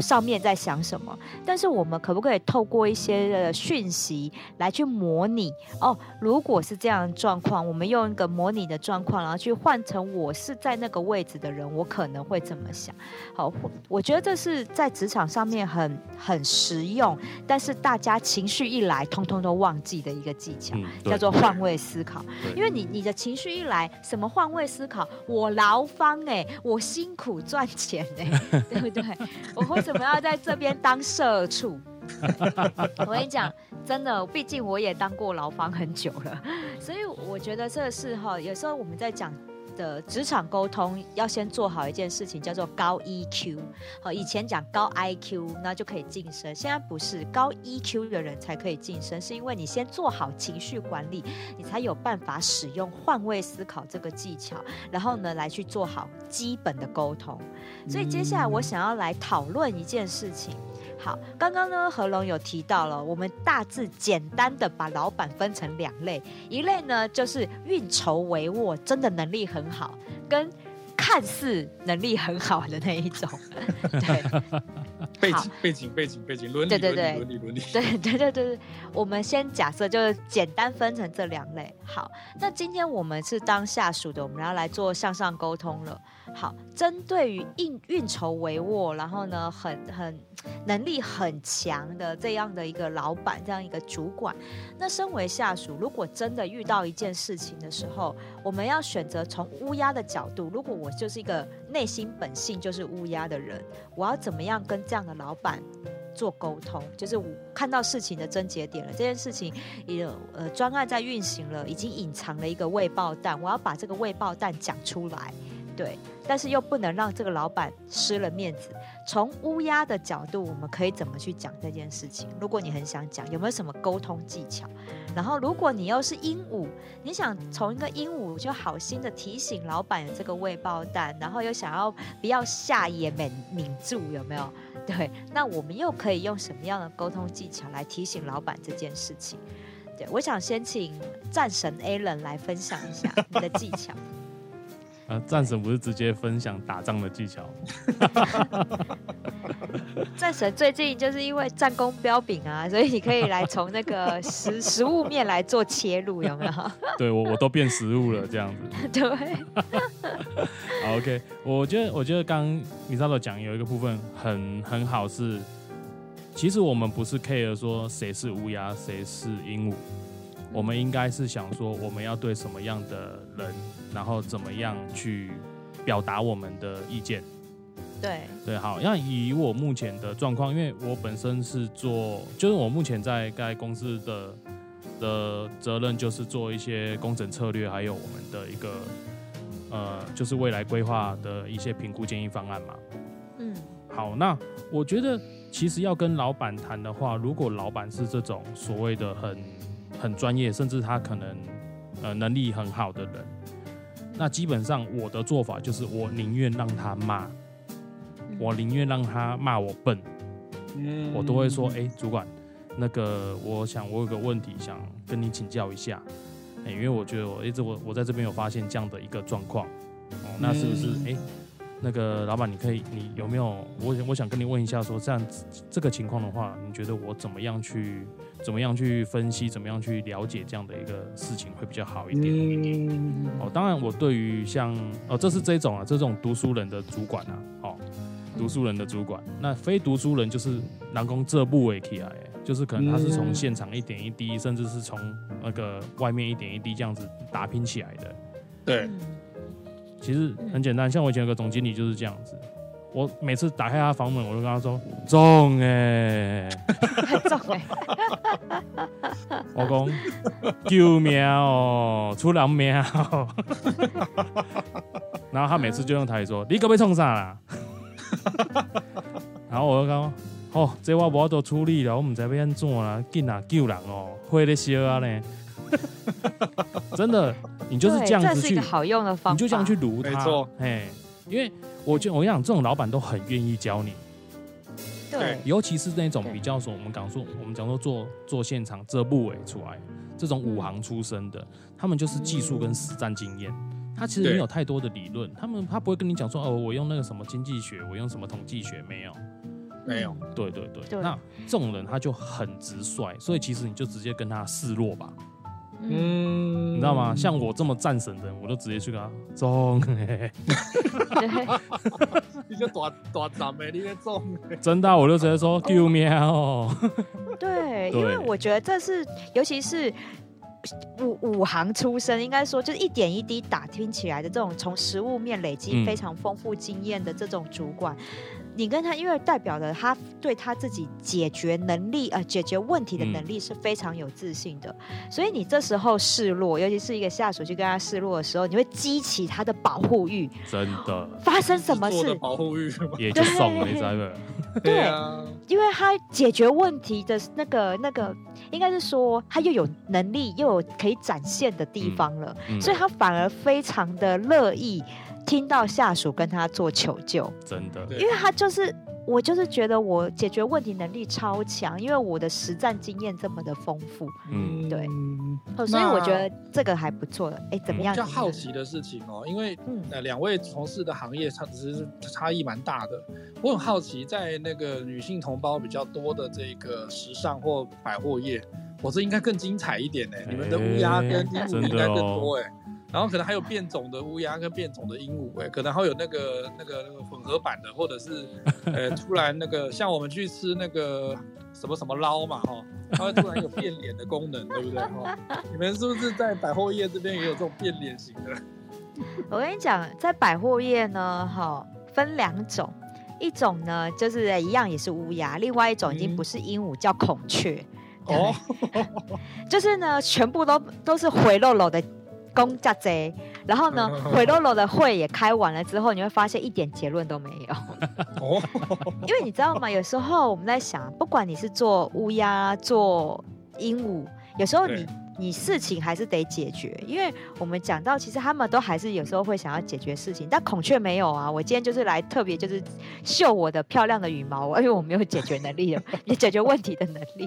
上面在想什么？但是我们可不可以透过一些的讯息来去模拟？哦，如果是这样的状况，我们用一个模拟的状况，然后去换成我是在那个位置的人，我可能会怎么想？好，我觉得这是在职场上面很很实用，但是大家情绪一来，通通都忘记的一个技巧，嗯、叫做换位思考。因为你你的情绪一来，什么换位思考？我劳方哎，我辛苦赚钱哎，对不对？我会。为什么要在这边当社畜？我跟你讲，真的，毕竟我也当过牢房很久了，所以我觉得这是哈，有时候我们在讲的职场沟通要先做好一件事情，叫做高 EQ。好，以前讲高 IQ，那就可以晋升。现在不是高 EQ 的人才可以晋升，是因为你先做好情绪管理，你才有办法使用换位思考这个技巧，然后呢，来去做好基本的沟通。所以接下来我想要来讨论一件事情。好，刚刚呢，何龙有提到了，我们大致简单的把老板分成两类，一类呢就是运筹帷幄，真的能力很好，跟看似能力很好的那一种，对，背景背景背景背景伦理伦理伦理伦理，对对对 对对，我们先假设就是简单分成这两类。好，那今天我们是当下属的，我们要来做向上沟通了。好，针对于运运筹帷幄，然后呢，很很能力很强的这样的一个老板，这样一个主管，那身为下属，如果真的遇到一件事情的时候，我们要选择从乌鸦的角度。如果我就是一个内心本性就是乌鸦的人，我要怎么样跟这样的老板做沟通？就是我看到事情的症结点了，这件事情有呃专案在运行了，已经隐藏了一个未爆弹，我要把这个未爆弹讲出来。对，但是又不能让这个老板失了面子。从乌鸦的角度，我们可以怎么去讲这件事情？如果你很想讲，有没有什么沟通技巧？然后，如果你又是鹦鹉，你想从一个鹦鹉就好心的提醒老板有这个未爆弹，然后又想要不要下野免敏住，有没有？对，那我们又可以用什么样的沟通技巧来提醒老板这件事情？对，我想先请战神 A 人来分享一下你的技巧。啊，战神不是直接分享打仗的技巧？战神最近就是因为战功彪炳啊，所以你可以来从那个食 食物面来做切入，有没有？对我我都变食物了，这样子。对。好，OK，我觉得我觉得刚刚 Misato 讲有一个部分很很好是，其实我们不是 care 说谁是乌鸦，谁是鹦鹉。我们应该是想说，我们要对什么样的人，然后怎么样去表达我们的意见。对对，好，那以我目前的状况，因为我本身是做，就是我目前在该公司的的责任就是做一些工程策略，还有我们的一个呃，就是未来规划的一些评估建议方案嘛。嗯，好，那我觉得其实要跟老板谈的话，如果老板是这种所谓的很很专业，甚至他可能呃能力很好的人，那基本上我的做法就是，我宁愿让他骂，我宁愿让他骂我笨，嗯，我都会说，哎、欸，主管，那个我想我有个问题想跟你请教一下，哎、欸，因为我觉得我一直我我在这边有发现这样的一个状况，哦，那是不是哎？欸那个老板，你可以，你有没有？我我想跟你问一下，说这样子这个情况的话，你觉得我怎么样去，怎么样去分析，怎么样去了解这样的一个事情会比较好一点？哦，当然，我对于像哦，这是这种啊，这种读书人的主管啊，哦，读书人的主管，那非读书人就是南宫这部为起来，就是可能他是从现场一点一滴，甚至是从那个外面一点一滴这样子打拼起来的，对。其实很简单，像我以前有个总经理就是这样子。我每次打开他房门，我就跟他说：“中哎，中哎！”我讲救命哦，出人命哦。然后他每次就用台语说：“你可被冲啥啦？”然后我就讲：“哦，这我无都处理了，我唔知要安怎啦，紧啊救人哦，会咧烧啊呢。”真的。你就是这样子去，这是一个好用的方法。你就这样去撸他，没错，哎，因为我觉我跟你讲，这种老板都很愿意教你。对，尤其是那种比较说，我们讲说，我们讲说做做现场遮部位出来，这种武行出身的，他们就是技术跟实战经验，他其实没有太多的理论，他们他不会跟你讲说，哦，我用那个什么经济学，我用什么统计学，没有，没有，对对对，对。那这种人他就很直率，所以其实你就直接跟他示弱吧。嗯，你知道吗？像我这么战神的人，我都直接去跟他中。对，你就大大站的，你在种。真的，我就直接说救命哦。对，因为我觉得这是，尤其是武武行出身，应该说就是一点一滴打听起来的这种，从实物面累积非常丰富经验的这种主管。你跟他，因为代表了他对他自己解决能力，呃，解决问题的能力是非常有自信的。嗯、所以你这时候示弱，尤其是一个下属去跟他示弱的时候，你会激起他的保护欲。真的，发生什么事？保护欲也就送了，对对，对啊，因为他解决问题的那个那个，应该是说他又有能力，又有可以展现的地方了，嗯嗯、所以他反而非常的乐意。听到下属跟他做求救，真的，因为他就是我，就是觉得我解决问题能力超强，因为我的实战经验这么的丰富，嗯，对，所以我觉得这个还不错的。哎，怎么样？比较好奇的事情哦，因为呃，两位从事的行业差只是差异蛮大的。我很好奇，在那个女性同胞比较多的这个时尚或百货业，我这应该更精彩一点呢。你们的乌鸦跟鹦鹉应该更多哎。然后可能还有变种的乌鸦跟变种的鹦鹉，哎，可能还有那个那个那个混合版的，或者是，呃，突然那个像我们去吃那个什么什么捞嘛，哈，它会突然有变脸的功能，对不对？哈，你们是不是在百货业这边也有这种变脸型的？我跟你讲，在百货业呢，哈，分两种，一种呢就是一样也是乌鸦，另外一种已经不是鹦鹉，叫孔雀，哦，就是呢全部都都是回肉肉的。公家贼，然后呢，回洛洛的会也开完了之后，你会发现一点结论都没有。哦，因为你知道吗？有时候我们在想，不管你是做乌鸦、做鹦鹉，有时候你。你事情还是得解决，因为我们讲到，其实他们都还是有时候会想要解决事情，但孔雀没有啊。我今天就是来特别就是秀我的漂亮的羽毛，因为我没有解决能力，你解决问题的能力。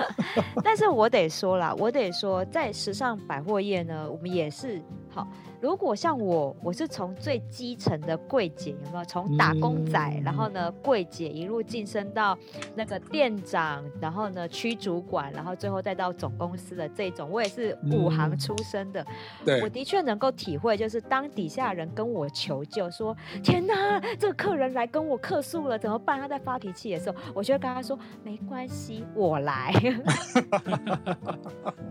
但是我得说啦，我得说，在时尚百货业呢，我们也是好。如果像我，我是从最基层的柜姐，有没有？从打工仔，嗯、然后呢，柜姐一路晋升到那个店长，然后呢，区主管，然后最后再到总公司的这种，我也是武行出身的。我的确能够体会，就是当底下人跟我求救，说：“天哪，这个客人来跟我客诉了，怎么办？”他在发脾气的时候，我就会跟他说：“没关系，我来。”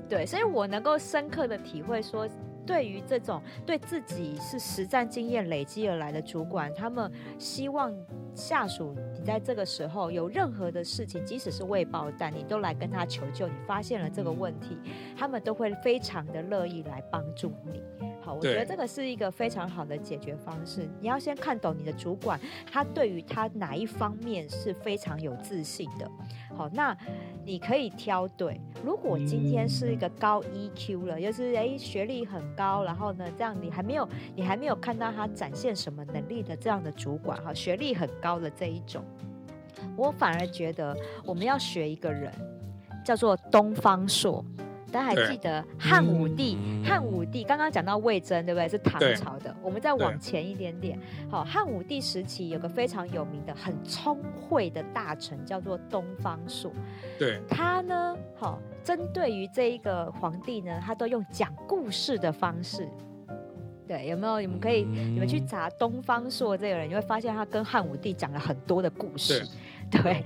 对，所以我能够深刻的体会说。对于这种对自己是实战经验累积而来的主管，他们希望下属你在这个时候有任何的事情，即使是未爆弹，你都来跟他求救。你发现了这个问题，他们都会非常的乐意来帮助你。好，我觉得这个是一个非常好的解决方式。你要先看懂你的主管，他对于他哪一方面是非常有自信的。好，那你可以挑对。如果今天是一个高 EQ 了，就是诶学历很高，然后呢，这样你还没有你还没有看到他展现什么能力的这样的主管哈，学历很高的这一种，我反而觉得我们要学一个人，叫做东方朔。大家还记得汉武帝？汉武帝刚刚讲到魏征，对不对？是唐朝的。我们再往前一点点，好，汉武帝时期有个非常有名的、很聪慧的大臣，叫做东方朔。对，他呢，好，针对于这一个皇帝呢，他都用讲故事的方式。对，有没有？你们可以，你们去查东方朔这个人，你会发现他跟汉武帝讲了很多的故事。对，对，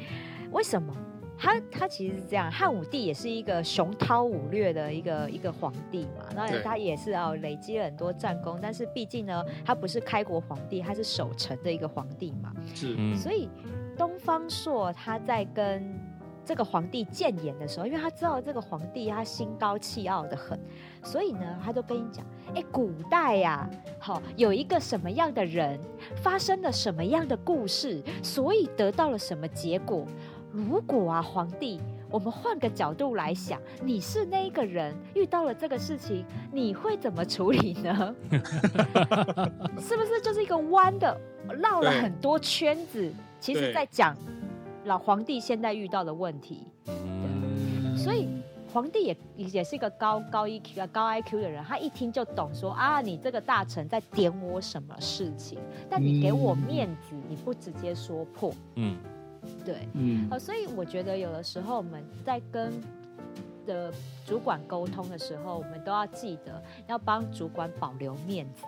为什么？他他其实是这样，汉武帝也是一个雄韬武略的一个一个皇帝嘛，那他也是啊累积了很多战功，但是毕竟呢，他不是开国皇帝，他是守城的一个皇帝嘛，是，所以东方朔他在跟这个皇帝谏言的时候，因为他知道这个皇帝他心高气傲的很，所以呢，他就跟你讲，哎，古代呀，好有一个什么样的人，发生了什么样的故事，所以得到了什么结果。如果啊，皇帝，我们换个角度来想，你是那一个人，遇到了这个事情，你会怎么处理呢？是不是就是一个弯的，绕了很多圈子？其实，在讲老皇帝现在遇到的问题。所以，皇帝也也是一个高高 EQ 啊、高 IQ 的人，他一听就懂说，说啊，你这个大臣在点我什么事情？但你给我面子，你不直接说破，嗯。对，嗯，好，所以我觉得有的时候我们在跟的主管沟通的时候，我们都要记得要帮主管保留面子。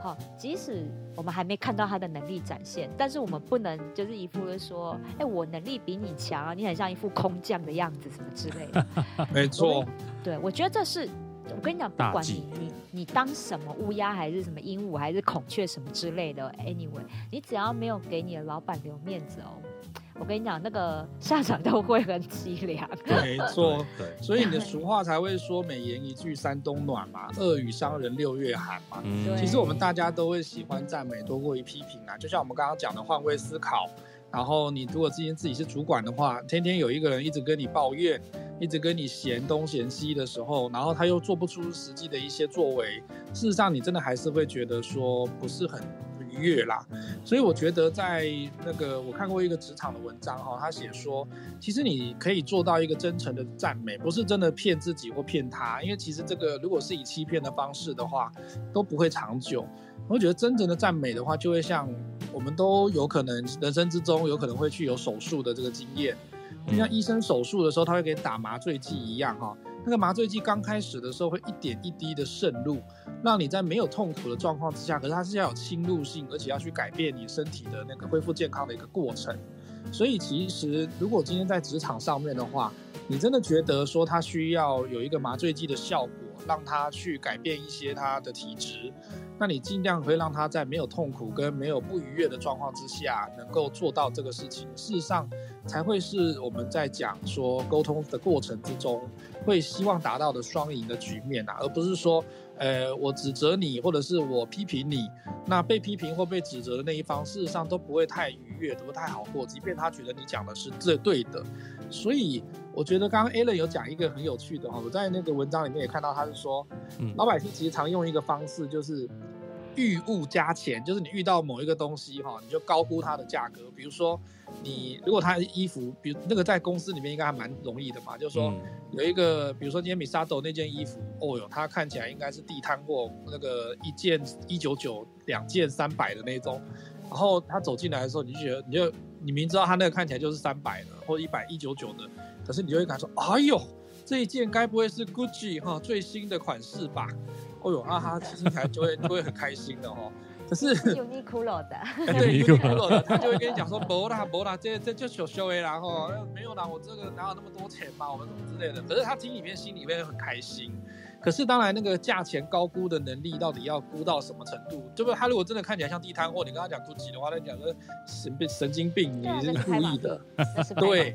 好，即使我们还没看到他的能力展现，但是我们不能就是一副是说，哎，我能力比你强啊，你很像一副空降的样子什么之类的。没错，对，我觉得这是我跟你讲，不管你你你当什么乌鸦，还是什么鹦鹉，还是孔雀什么之类的，anyway，你只要没有给你的老板留面子哦。我跟你讲，那个下场都会很凄凉。没错，对，所以你的俗话才会说“美言一句三冬暖”嘛，“恶语伤人六月寒”嘛。嗯，其实我们大家都会喜欢赞美多过于批评啊。就像我们刚刚讲的换位思考，然后你如果之前自己是主管的话，天天有一个人一直跟你抱怨，一直跟你嫌东嫌西的时候，然后他又做不出实际的一些作为，事实上你真的还是会觉得说不是很。月啦，所以我觉得在那个我看过一个职场的文章哈，他写说，其实你可以做到一个真诚的赞美，不是真的骗自己或骗他，因为其实这个如果是以欺骗的方式的话，都不会长久。我觉得真正的赞美的话，就会像我们都有可能人生之中有可能会去有手术的这个经验，就像医生手术的时候，他会给你打麻醉剂一样哈。那个麻醉剂刚开始的时候会一点一滴的渗入，让你在没有痛苦的状况之下，可是它是要有侵入性，而且要去改变你身体的那个恢复健康的一个过程。所以其实如果今天在职场上面的话，你真的觉得说它需要有一个麻醉剂的效果，让他去改变一些他的体质，那你尽量会让他在没有痛苦跟没有不愉悦的状况之下，能够做到这个事情。事实上，才会是我们在讲说沟通的过程之中，会希望达到的双赢的局面啊，而不是说，呃，我指责你，或者是我批评你，那被批评或被指责的那一方，事实上都不会太愉悦，都不太好过，即便他觉得你讲的是最对的。所以，我觉得刚刚 Alan 有讲一个很有趣的哈，我在那个文章里面也看到，他是说，老百姓其实常用一个方式，就是遇物加钱，就是你遇到某一个东西哈，你就高估它的价格，比如说。你如果他的衣服，比如那个在公司里面应该还蛮容易的嘛，就是说有一个，比如说今天 Misado 那件衣服，哦哟，它看起来应该是地摊货，那个一件一九九，两件三百的那种，然后他走进来的时候，你就觉得，你就你明知道他那个看起来就是三百的或者一百一九九的，可是你就会感觉说，哎呦，这一件该不会是 Gucci 哈最新的款式吧？哦哟，啊哈，听起来就会 就会很开心的哦。可是 Uniqlo 的，对 Uniqlo 的，他就会跟你讲说，不啦不啦，这这就小修诶，然后没有啦，我这个哪有那么多钱嘛，我们什么之类的。可是他听里面心里面很开心。可是当然那个价钱高估的能力到底要估到什么程度？就不他如果真的看起来像地摊货，你跟他讲 Gucci 的话，他讲说神病神经病，你是故意的。对。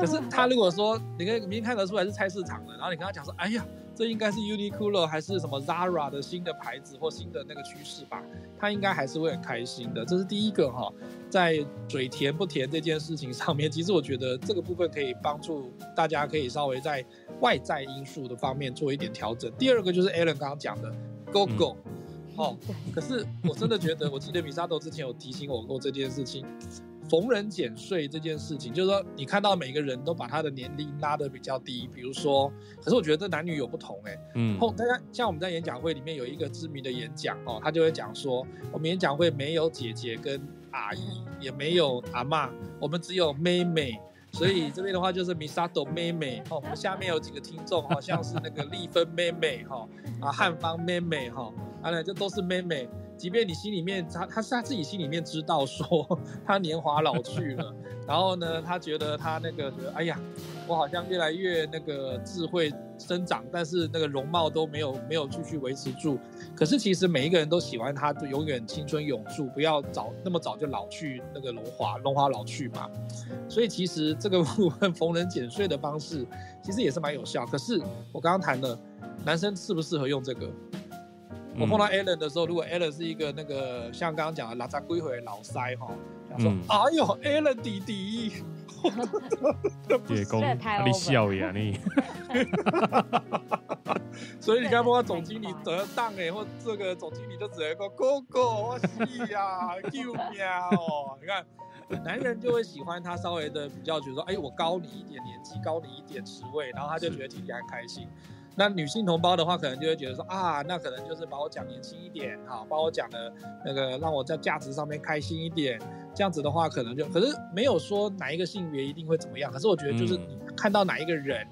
可是他如果说 你跟明明看得出来是菜市场的，然后你跟他讲说，哎呀。这应该是 Uniqlo 还是什么 Zara 的新的牌子或新的那个趋势吧？他应该还是会很开心的。这是第一个哈，在嘴甜不甜这件事情上面，其实我觉得这个部分可以帮助大家，可以稍微在外在因素的方面做一点调整。第二个就是 Alan 刚刚讲的 Go Go，哦，可是我真的觉得，我记得 Misado 之前有提醒我过这件事情。逢人减税这件事情，就是说你看到每个人都把他的年龄拉得比较低，比如说，可是我觉得这男女有不同哎、欸，嗯，后大家像我们在演讲会里面有一个知名的演讲哦，他就会讲说，我们演讲会没有姐姐跟阿姨，也没有阿嬷，我们只有妹妹，所以这边的话就是 Misado 妹妹哦，我们下面有几个听众好像是那个丽芬妹妹哈，啊汉芳妹妹哈，啊呢这都是妹妹。即便你心里面他他是他自己心里面知道说他年华老去了，然后呢，他觉得他那个觉得哎呀，我好像越来越那个智慧生长，但是那个容貌都没有没有继续维持住。可是其实每一个人都喜欢他就永远青春永驻，不要早那么早就老去那个荣华荣华老去嘛。所以其实这个部分逢人减税的方式其实也是蛮有效。可是我刚刚谈了男生适不适合用这个？我碰到 Alan 的时候，如果 Alan 是一个那个像刚刚讲的拉扎归回老塞哈，他说：“哎呦，Alan 弟弟，别讲，你笑呀你。”所以你刚刚总经理得当哎，或这个总经理就只能说哥哥，我是呀，救命哦！你看，男人就会喜欢他稍微的比较，觉得说：“哎，我高你一点年纪，高你一点职位，然后他就觉得听起来很开心。”那女性同胞的话，可能就会觉得说啊，那可能就是把我讲年轻一点，哈，把我讲的那个让我在价值上面开心一点，这样子的话，可能就可是没有说哪一个性别一定会怎么样。可是我觉得就是你看到哪一个人，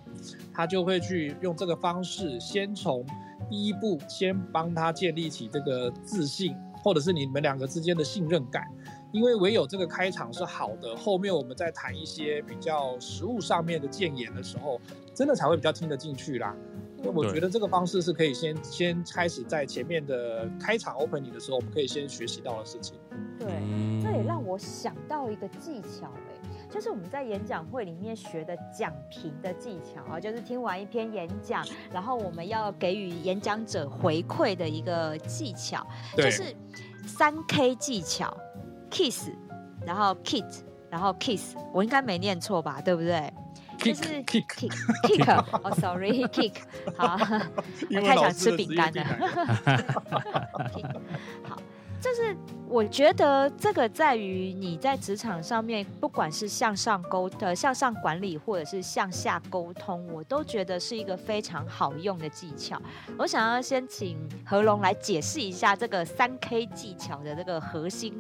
他就会去用这个方式，先从第一步先帮他建立起这个自信，或者是你们两个之间的信任感。因为唯有这个开场是好的，后面我们再谈一些比较实物上面的建言的时候，真的才会比较听得进去啦。那我觉得这个方式是可以先先开始在前面的开场 opening 的时候，我们可以先学习到的事情。对，这也让我想到一个技巧，哎，就是我们在演讲会里面学的讲评的技巧啊，就是听完一篇演讲，然后我们要给予演讲者回馈的一个技巧，就是三 K 技巧，kiss，然后 kit，然后 kiss，我应该没念错吧？对不对？就是 kick kick kick，哦，sorry，kick，好，我太想吃饼干了。好，就是我觉得这个在于你在职场上面，不管是向上沟呃向上管理，或者是向下沟通，我都觉得是一个非常好用的技巧。我想要先请何龙来解释一下这个三 K 技巧的这个核心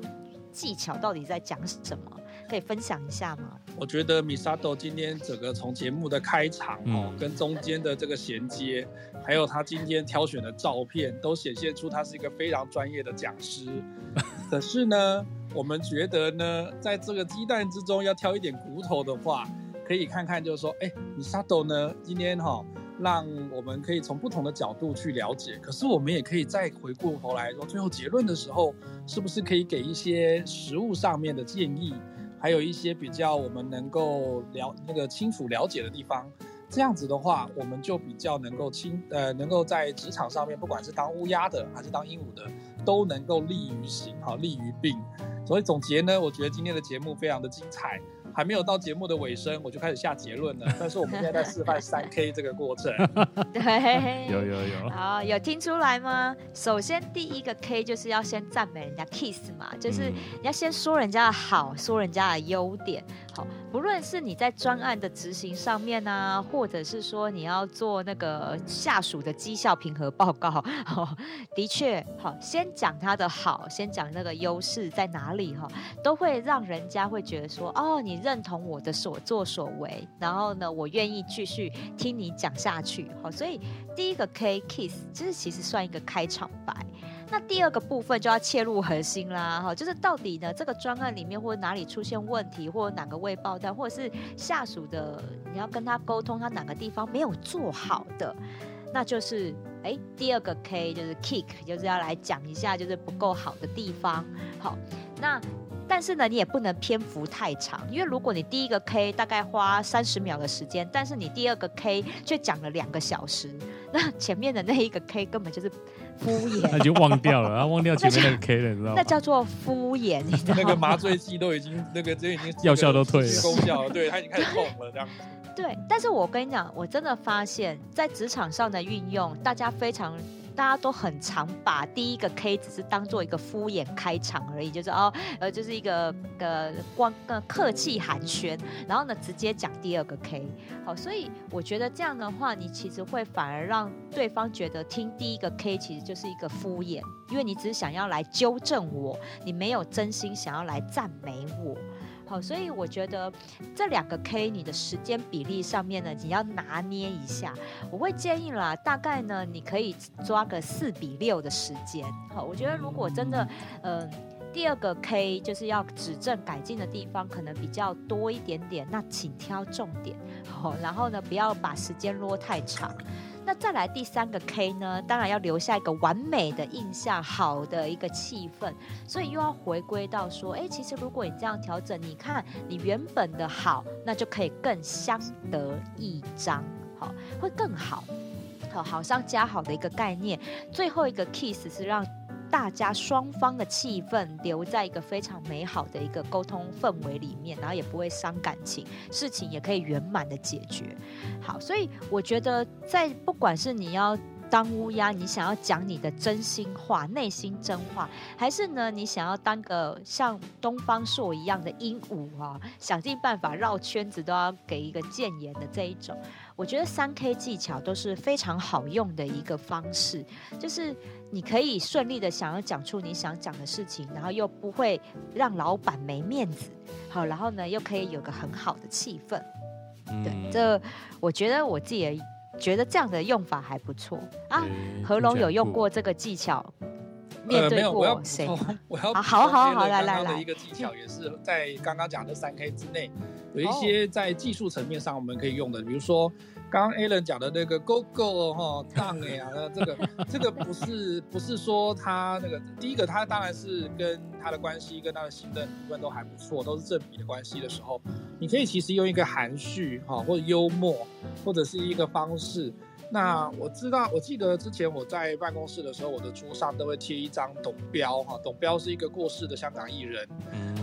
技巧到底在讲什么。可以分享一下吗？我觉得 Misato 今天整个从节目的开场哦，嗯、跟中间的这个衔接，还有他今天挑选的照片，都显现出他是一个非常专业的讲师。可是呢，我们觉得呢，在这个鸡蛋之中要挑一点骨头的话，可以看看，就是说，哎，Misato 呢，今天哈、哦，让我们可以从不同的角度去了解。可是我们也可以再回过头来说，最后结论的时候，是不是可以给一些实物上面的建议？还有一些比较我们能够了那个清楚了解的地方，这样子的话，我们就比较能够清呃，能够在职场上面，不管是当乌鸦的还是当鹦鹉的，都能够利于行，好利于病。所以总结呢，我觉得今天的节目非常的精彩。还没有到节目的尾声，我就开始下结论了。但是我们现在在示范 三 K 这个过程。对，有有有。好，有听出来吗？首先第一个 K 就是要先赞美人家 kiss 嘛，就是你要先说人家的好，说人家的优点。好，不论是你在专案的执行上面啊，或者是说你要做那个下属的绩效评核报告，好，的确，好，先讲他的好，先讲那个优势在哪里哈，都会让人家会觉得说，哦，你。认同我的所作所为，然后呢，我愿意继续听你讲下去。好，所以第一个 K kiss，其实其实算一个开场白。那第二个部分就要切入核心啦，哈，就是到底呢这个专案里面或者哪里出现问题，或者哪个未爆弹，或者是下属的你要跟他沟通，他哪个地方没有做好的，那就是哎第二个 K 就是 kick，就是要来讲一下就是不够好的地方。好，那。但是呢，你也不能篇幅太长，因为如果你第一个 K 大概花三十秒的时间，但是你第二个 K 却讲了两个小时，那前面的那一个 K 根本就是敷衍，那就忘掉了，然后忘掉前面那个 K 了，你知道吗？那叫做敷衍，你知道吗？那个麻醉剂都已经那个这已经药效都退了，功效了，对，它已经开始痛了这样子。对，但是我跟你讲，我真的发现，在职场上的运用，大家非常。大家都很常把第一个 K 只是当做一个敷衍开场而已，就是哦，呃，就是一个呃光呃客气寒暄，然后呢直接讲第二个 K。好，所以我觉得这样的话，你其实会反而让对方觉得听第一个 K 其实就是一个敷衍，因为你只是想要来纠正我，你没有真心想要来赞美我。好，所以我觉得这两个 K 你的时间比例上面呢，你要拿捏一下。我会建议啦，大概呢，你可以抓个四比六的时间。好，我觉得如果真的，嗯、第二个 K 就是要指正改进的地方，可能比较多一点点，那请挑重点。好，然后呢，不要把时间拖太长。那再来第三个 K 呢？当然要留下一个完美的印象，好的一个气氛。所以又要回归到说，哎，其实如果你这样调整，你看你原本的好，那就可以更相得益彰，好，会更好，好，好上加好的一个概念。最后一个 kiss 是让。大家双方的气氛留在一个非常美好的一个沟通氛围里面，然后也不会伤感情，事情也可以圆满的解决。好，所以我觉得，在不管是你要当乌鸦，你想要讲你的真心话、内心真话，还是呢，你想要当个像东方朔一样的鹦鹉啊，想尽办法绕圈子都要给一个谏言的这一种。我觉得三 K 技巧都是非常好用的一个方式，就是你可以顺利的想要讲出你想讲的事情，然后又不会让老板没面子，好，然后呢又可以有个很好的气氛。对，这我觉得我自己也觉得这样的用法还不错啊。何龙有用过这个技巧。面对过谁？呃、我要好好好，来来来，一个技巧也是在刚刚讲的三 K 之内，有一些在技术层面上我们可以用的，比如说。刚刚 Alan 讲的那个 Go Go 哈当哎呀，那这个这个不是不是说他那个第一个，他当然是跟他的关系跟他的行政提问都还不错，都是正比的关系的时候，你可以其实用一个含蓄哈或者幽默或者是一个方式。那我知道，我记得之前我在办公室的时候，我的桌上都会贴一张董彪哈，董彪是一个过世的香港艺人，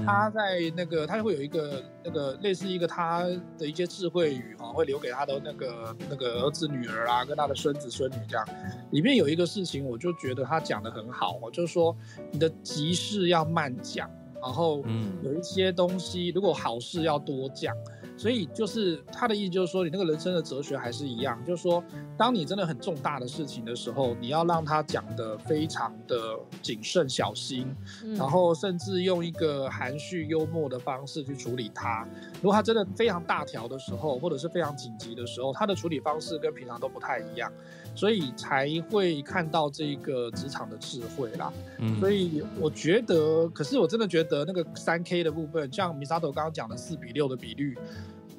他在那个他会有一个那个类似一个他的一些智慧语哈，会留给他的那个那个儿子女儿啊，跟他的孙子孙女这样，里面有一个事情，我就觉得他讲的很好，就是说你的急事要慢讲，然后有一些东西如果好事要多讲。所以就是他的意思，就是说你那个人生的哲学还是一样，就是说，当你真的很重大的事情的时候，你要让他讲的非常的谨慎小心，然后甚至用一个含蓄幽默的方式去处理它。如果他真的非常大条的时候，或者是非常紧急的时候，他的处理方式跟平常都不太一样，所以才会看到这个职场的智慧啦。所以我觉得，可是我真的觉得那个三 K 的部分，像 Misato 刚刚讲的四比六的比率。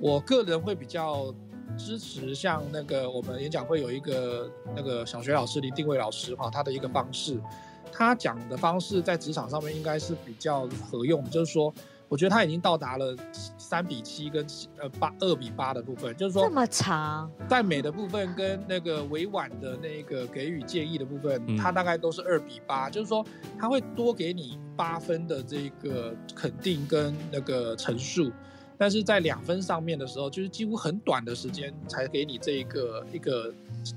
我个人会比较支持像那个我们演讲会有一个那个小学老师林定位老师哈，他的一个方式，他讲的方式在职场上面应该是比较合用，就是说，我觉得他已经到达了三比七跟呃八二比八的部分，就是说这么长，赞美的部分跟那个委婉的那个给予建议的部分，他大概都是二比八，就是说他会多给你八分的这个肯定跟那个陈述。但是在两分上面的时候，就是几乎很短的时间才给你这一个一个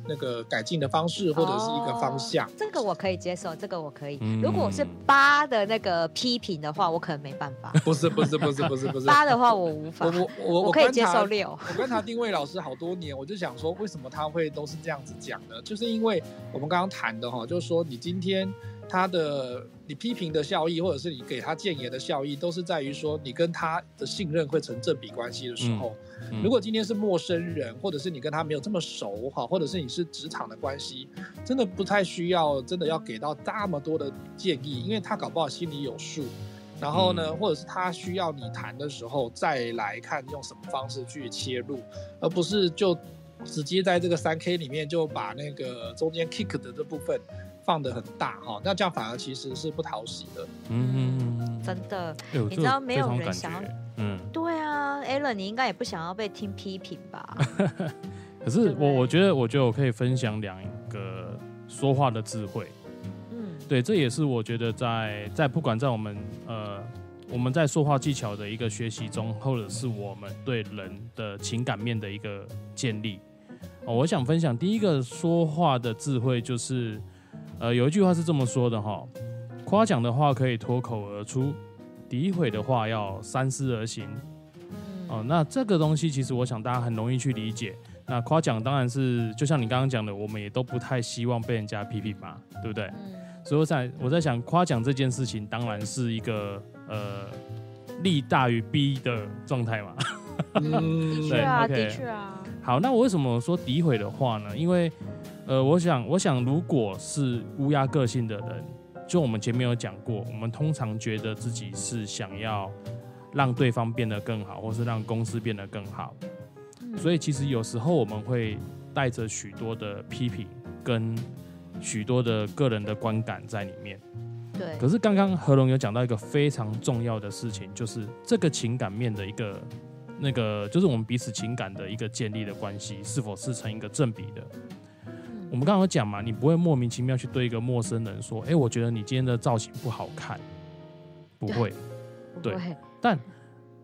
那个改进的方式或者是一个方向。哦，这个我可以接受，这个我可以。嗯、如果是八的那个批评的话，我可能没办法。不是不是不是不是不是八的话，我无法。我我我我可以接受六。我观察定位老师好多年，我就想说，为什么他会都是这样子讲呢？就是因为我们刚刚谈的哈，就是说你今天。他的你批评的效益，或者是你给他建言的效益，都是在于说你跟他的信任会成正比关系的时候。嗯嗯、如果今天是陌生人，或者是你跟他没有这么熟哈，或者是你是职场的关系，真的不太需要真的要给到这么多的建议，因为他搞不好心里有数。然后呢，或者是他需要你谈的时候再来看用什么方式去切入，而不是就直接在这个三 K 里面就把那个中间 kick 的这部分。放的很大哈，那这样反而其实是不讨喜的。嗯，真的，你知道没有人想要，嗯，对啊，Alan，你应该也不想要被听批评吧？可是我我觉得，我觉得我可以分享两个说话的智慧。嗯，对，这也是我觉得在在不管在我们呃我们在说话技巧的一个学习中，或者是我们对人的情感面的一个建立。哦，我想分享第一个说话的智慧就是。呃，有一句话是这么说的哈，夸奖的话可以脱口而出，诋毁的话要三思而行。哦，那这个东西其实我想大家很容易去理解。那夸奖当然是就像你刚刚讲的，我们也都不太希望被人家批评嘛，对不对？所以我在我在想，夸奖这件事情当然是一个呃利大于弊的状态嘛。嗯，对啊，的确啊。好，那我为什么说诋毁的话呢？因为呃，我想，我想，如果是乌鸦个性的人，就我们前面有讲过，我们通常觉得自己是想要让对方变得更好，或是让公司变得更好，所以其实有时候我们会带着许多的批评跟许多的个人的观感在里面。对。可是刚刚何龙有讲到一个非常重要的事情，就是这个情感面的一个那个，就是我们彼此情感的一个建立的关系，是否是成一个正比的？我们刚刚有讲嘛，你不会莫名其妙去对一个陌生人说：“哎，我觉得你今天的造型不好看。”不会，对。但，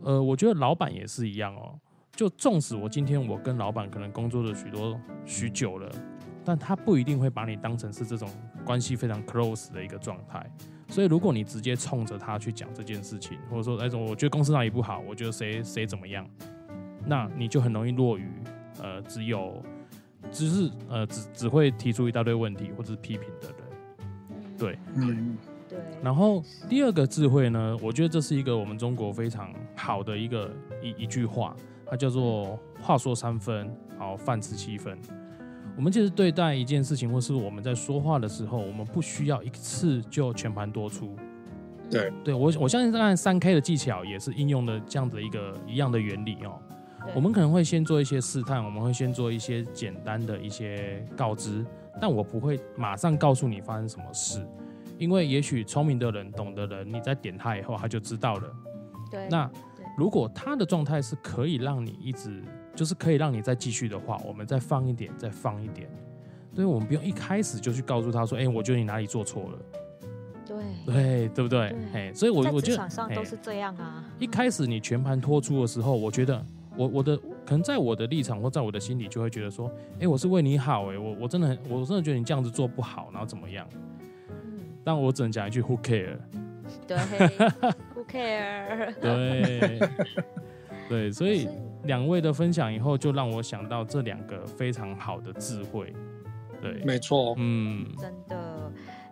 呃，我觉得老板也是一样哦。就纵使我今天我跟老板可能工作了许多许久了，但他不一定会把你当成是这种关系非常 close 的一个状态。所以，如果你直接冲着他去讲这件事情，或者说那种我觉得公司哪里不好，我觉得谁谁怎么样，那你就很容易落于呃只有。只是呃，只只会提出一大堆问题或者是批评的人，对，嗯，对。然后第二个智慧呢，我觉得这是一个我们中国非常好的一个一一句话，它叫做“话说三分，好，饭吃七分”。我们其实对待一件事情，或是我们在说话的时候，我们不需要一次就全盘多出。对，对我我相信，当然三 K 的技巧也是应用的这样的一个一样的原理哦。我们可能会先做一些试探，我们会先做一些简单的一些告知，但我不会马上告诉你发生什么事，因为也许聪明的人、懂的人，你在点他以后，他就知道了。对，那如果他的状态是可以让你一直，就是可以让你再继续的话，我们再放一点，再放一点。所以我们不用一开始就去告诉他说：“哎、欸，我觉得你哪里做错了。”对对，对不对？哎，所以我我觉得职场上都是这样啊。一开始你全盘托出的时候，我觉得。我我的可能在我的立场或在我的心里就会觉得说，哎、欸，我是为你好，哎，我我真的很，我真的觉得你这样子做不好，然后怎么样？嗯，但我只能讲一句，Who care？对，Who care？对，对，所以两位的分享以后，就让我想到这两个非常好的智慧。对，没错，嗯，真的。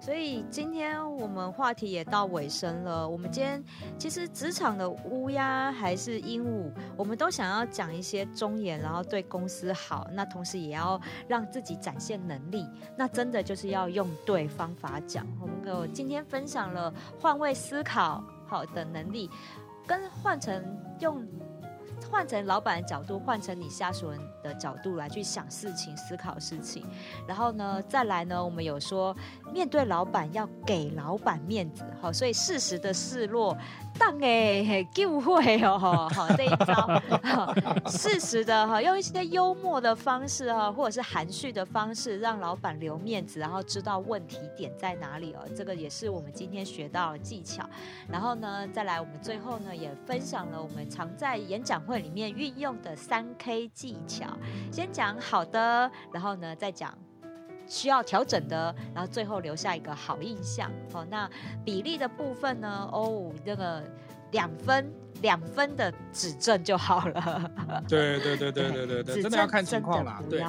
所以今天我们话题也到尾声了。我们今天其实职场的乌鸦还是鹦鹉，我们都想要讲一些忠言，然后对公司好。那同时也要让自己展现能力。那真的就是要用对方法讲。我们有今天分享了换位思考好的能力，跟换成用。换成老板的角度，换成你下属人的角度来去想事情、思考事情，然后呢，再来呢，我们有说面对老板要给老板面子，好，所以适时的示弱。当哎，就会哦，好这一招，适时的哈，用一些幽默的方式哈，或者是含蓄的方式，让老板留面子，然后知道问题点在哪里哦。这个也是我们今天学到的技巧。然后呢，再来，我们最后呢也分享了我们常在演讲会里面运用的三 K 技巧。先讲好的，然后呢再讲。需要调整的，然后最后留下一个好印象。好，那比例的部分呢？哦，这个两分。两分的指正就好了。对对对对对对对，真的要看情况啦。对，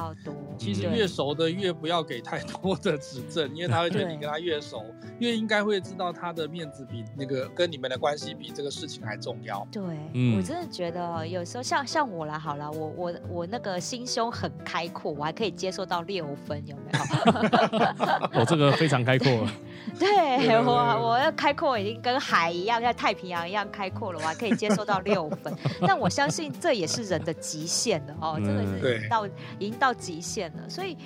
其实越熟的越不要给太多的指正，因为他会觉得你跟他越熟，越应该会知道他的面子比那个跟你们的关系比这个事情还重要。对，嗯，我真的觉得有时候像像我啦，好了，我我我那个心胸很开阔，我还可以接受到六分，有没有？哦，这个非常开阔。对我，我要开阔已经跟海一样，像太平洋一样开阔了，我还可以接受到六分。但我相信这也是人的极限了哦，这个是到已经到极限了，所以。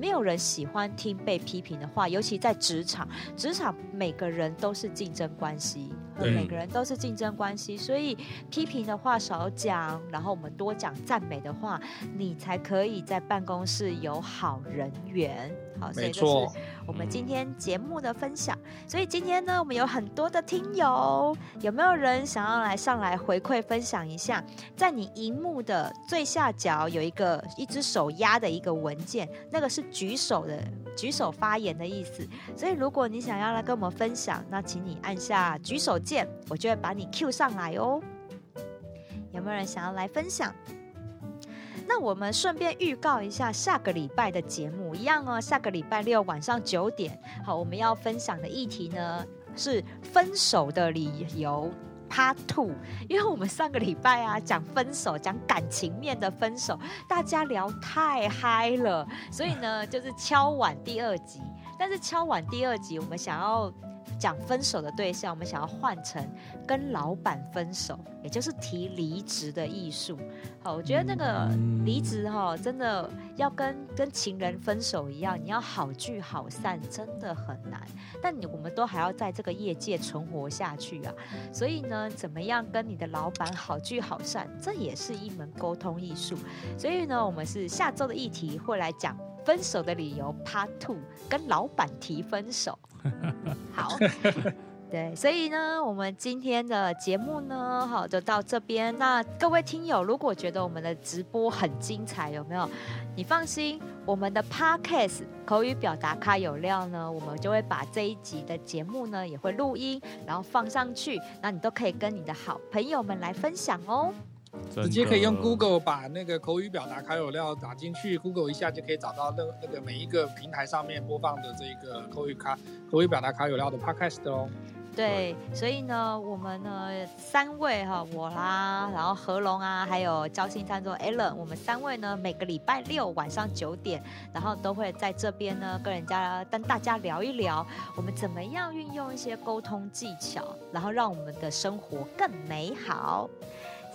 没有人喜欢听被批评的话，尤其在职场。职场每个人都是竞争关系，每个人都是竞争关系，所以批评的话少讲，然后我们多讲赞美的话，你才可以在办公室有好人缘。好，所以这是我们今天节目的分享。所以今天呢，我们有很多的听友，有没有人想要来上来回馈分享一下？在你荧幕的最下角有一个一只手压的一个文件，那个是。举手的举手发言的意思，所以如果你想要来跟我们分享，那请你按下举手键，我就会把你 Q 上来哦。有没有人想要来分享？那我们顺便预告一下下个礼拜的节目，一样哦。下个礼拜六晚上九点，好，我们要分享的议题呢是分手的理由。Part Two，因为我们上个礼拜啊讲分手，讲感情面的分手，大家聊太嗨了，所以呢就是敲碗第二集。但是敲碗第二集，我们想要讲分手的对象，我们想要换成跟老板分手，也就是提离职的艺术。好，我觉得那个离职哈，真的要跟跟情人分手一样，你要好聚好散，真的很难。但你我们都还要在这个业界存活下去啊，所以呢，怎么样跟你的老板好聚好散，这也是一门沟通艺术。所以呢，我们是下周的议题会来讲分手的理由 Part Two，跟老板提分手。好。对，所以呢，我们今天的节目呢，好，就到这边。那各位听友，如果觉得我们的直播很精彩，有没有？你放心，我们的 Podcast 口语表达咖有料呢，我们就会把这一集的节目呢，也会录音，然后放上去，那你都可以跟你的好朋友们来分享哦。直接可以用 Google 把那个口语表达卡有料打进去，Google 一下就可以找到那那个每一个平台上面播放的这个口语卡口语表达卡有料的 Podcast 哦。对，所以呢，我们呢三位哈，我啦，然后何龙啊，还有交心餐桌 Allen，我们三位呢每个礼拜六晚上九点，然后都会在这边呢跟人家跟大家聊一聊，我们怎么样运用一些沟通技巧，然后让我们的生活更美好。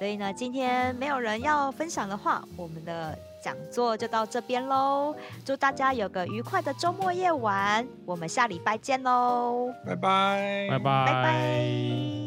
所以呢，今天没有人要分享的话，我们的。讲座就到这边喽，祝大家有个愉快的周末夜晚，我们下礼拜见喽，拜拜，拜拜，拜拜。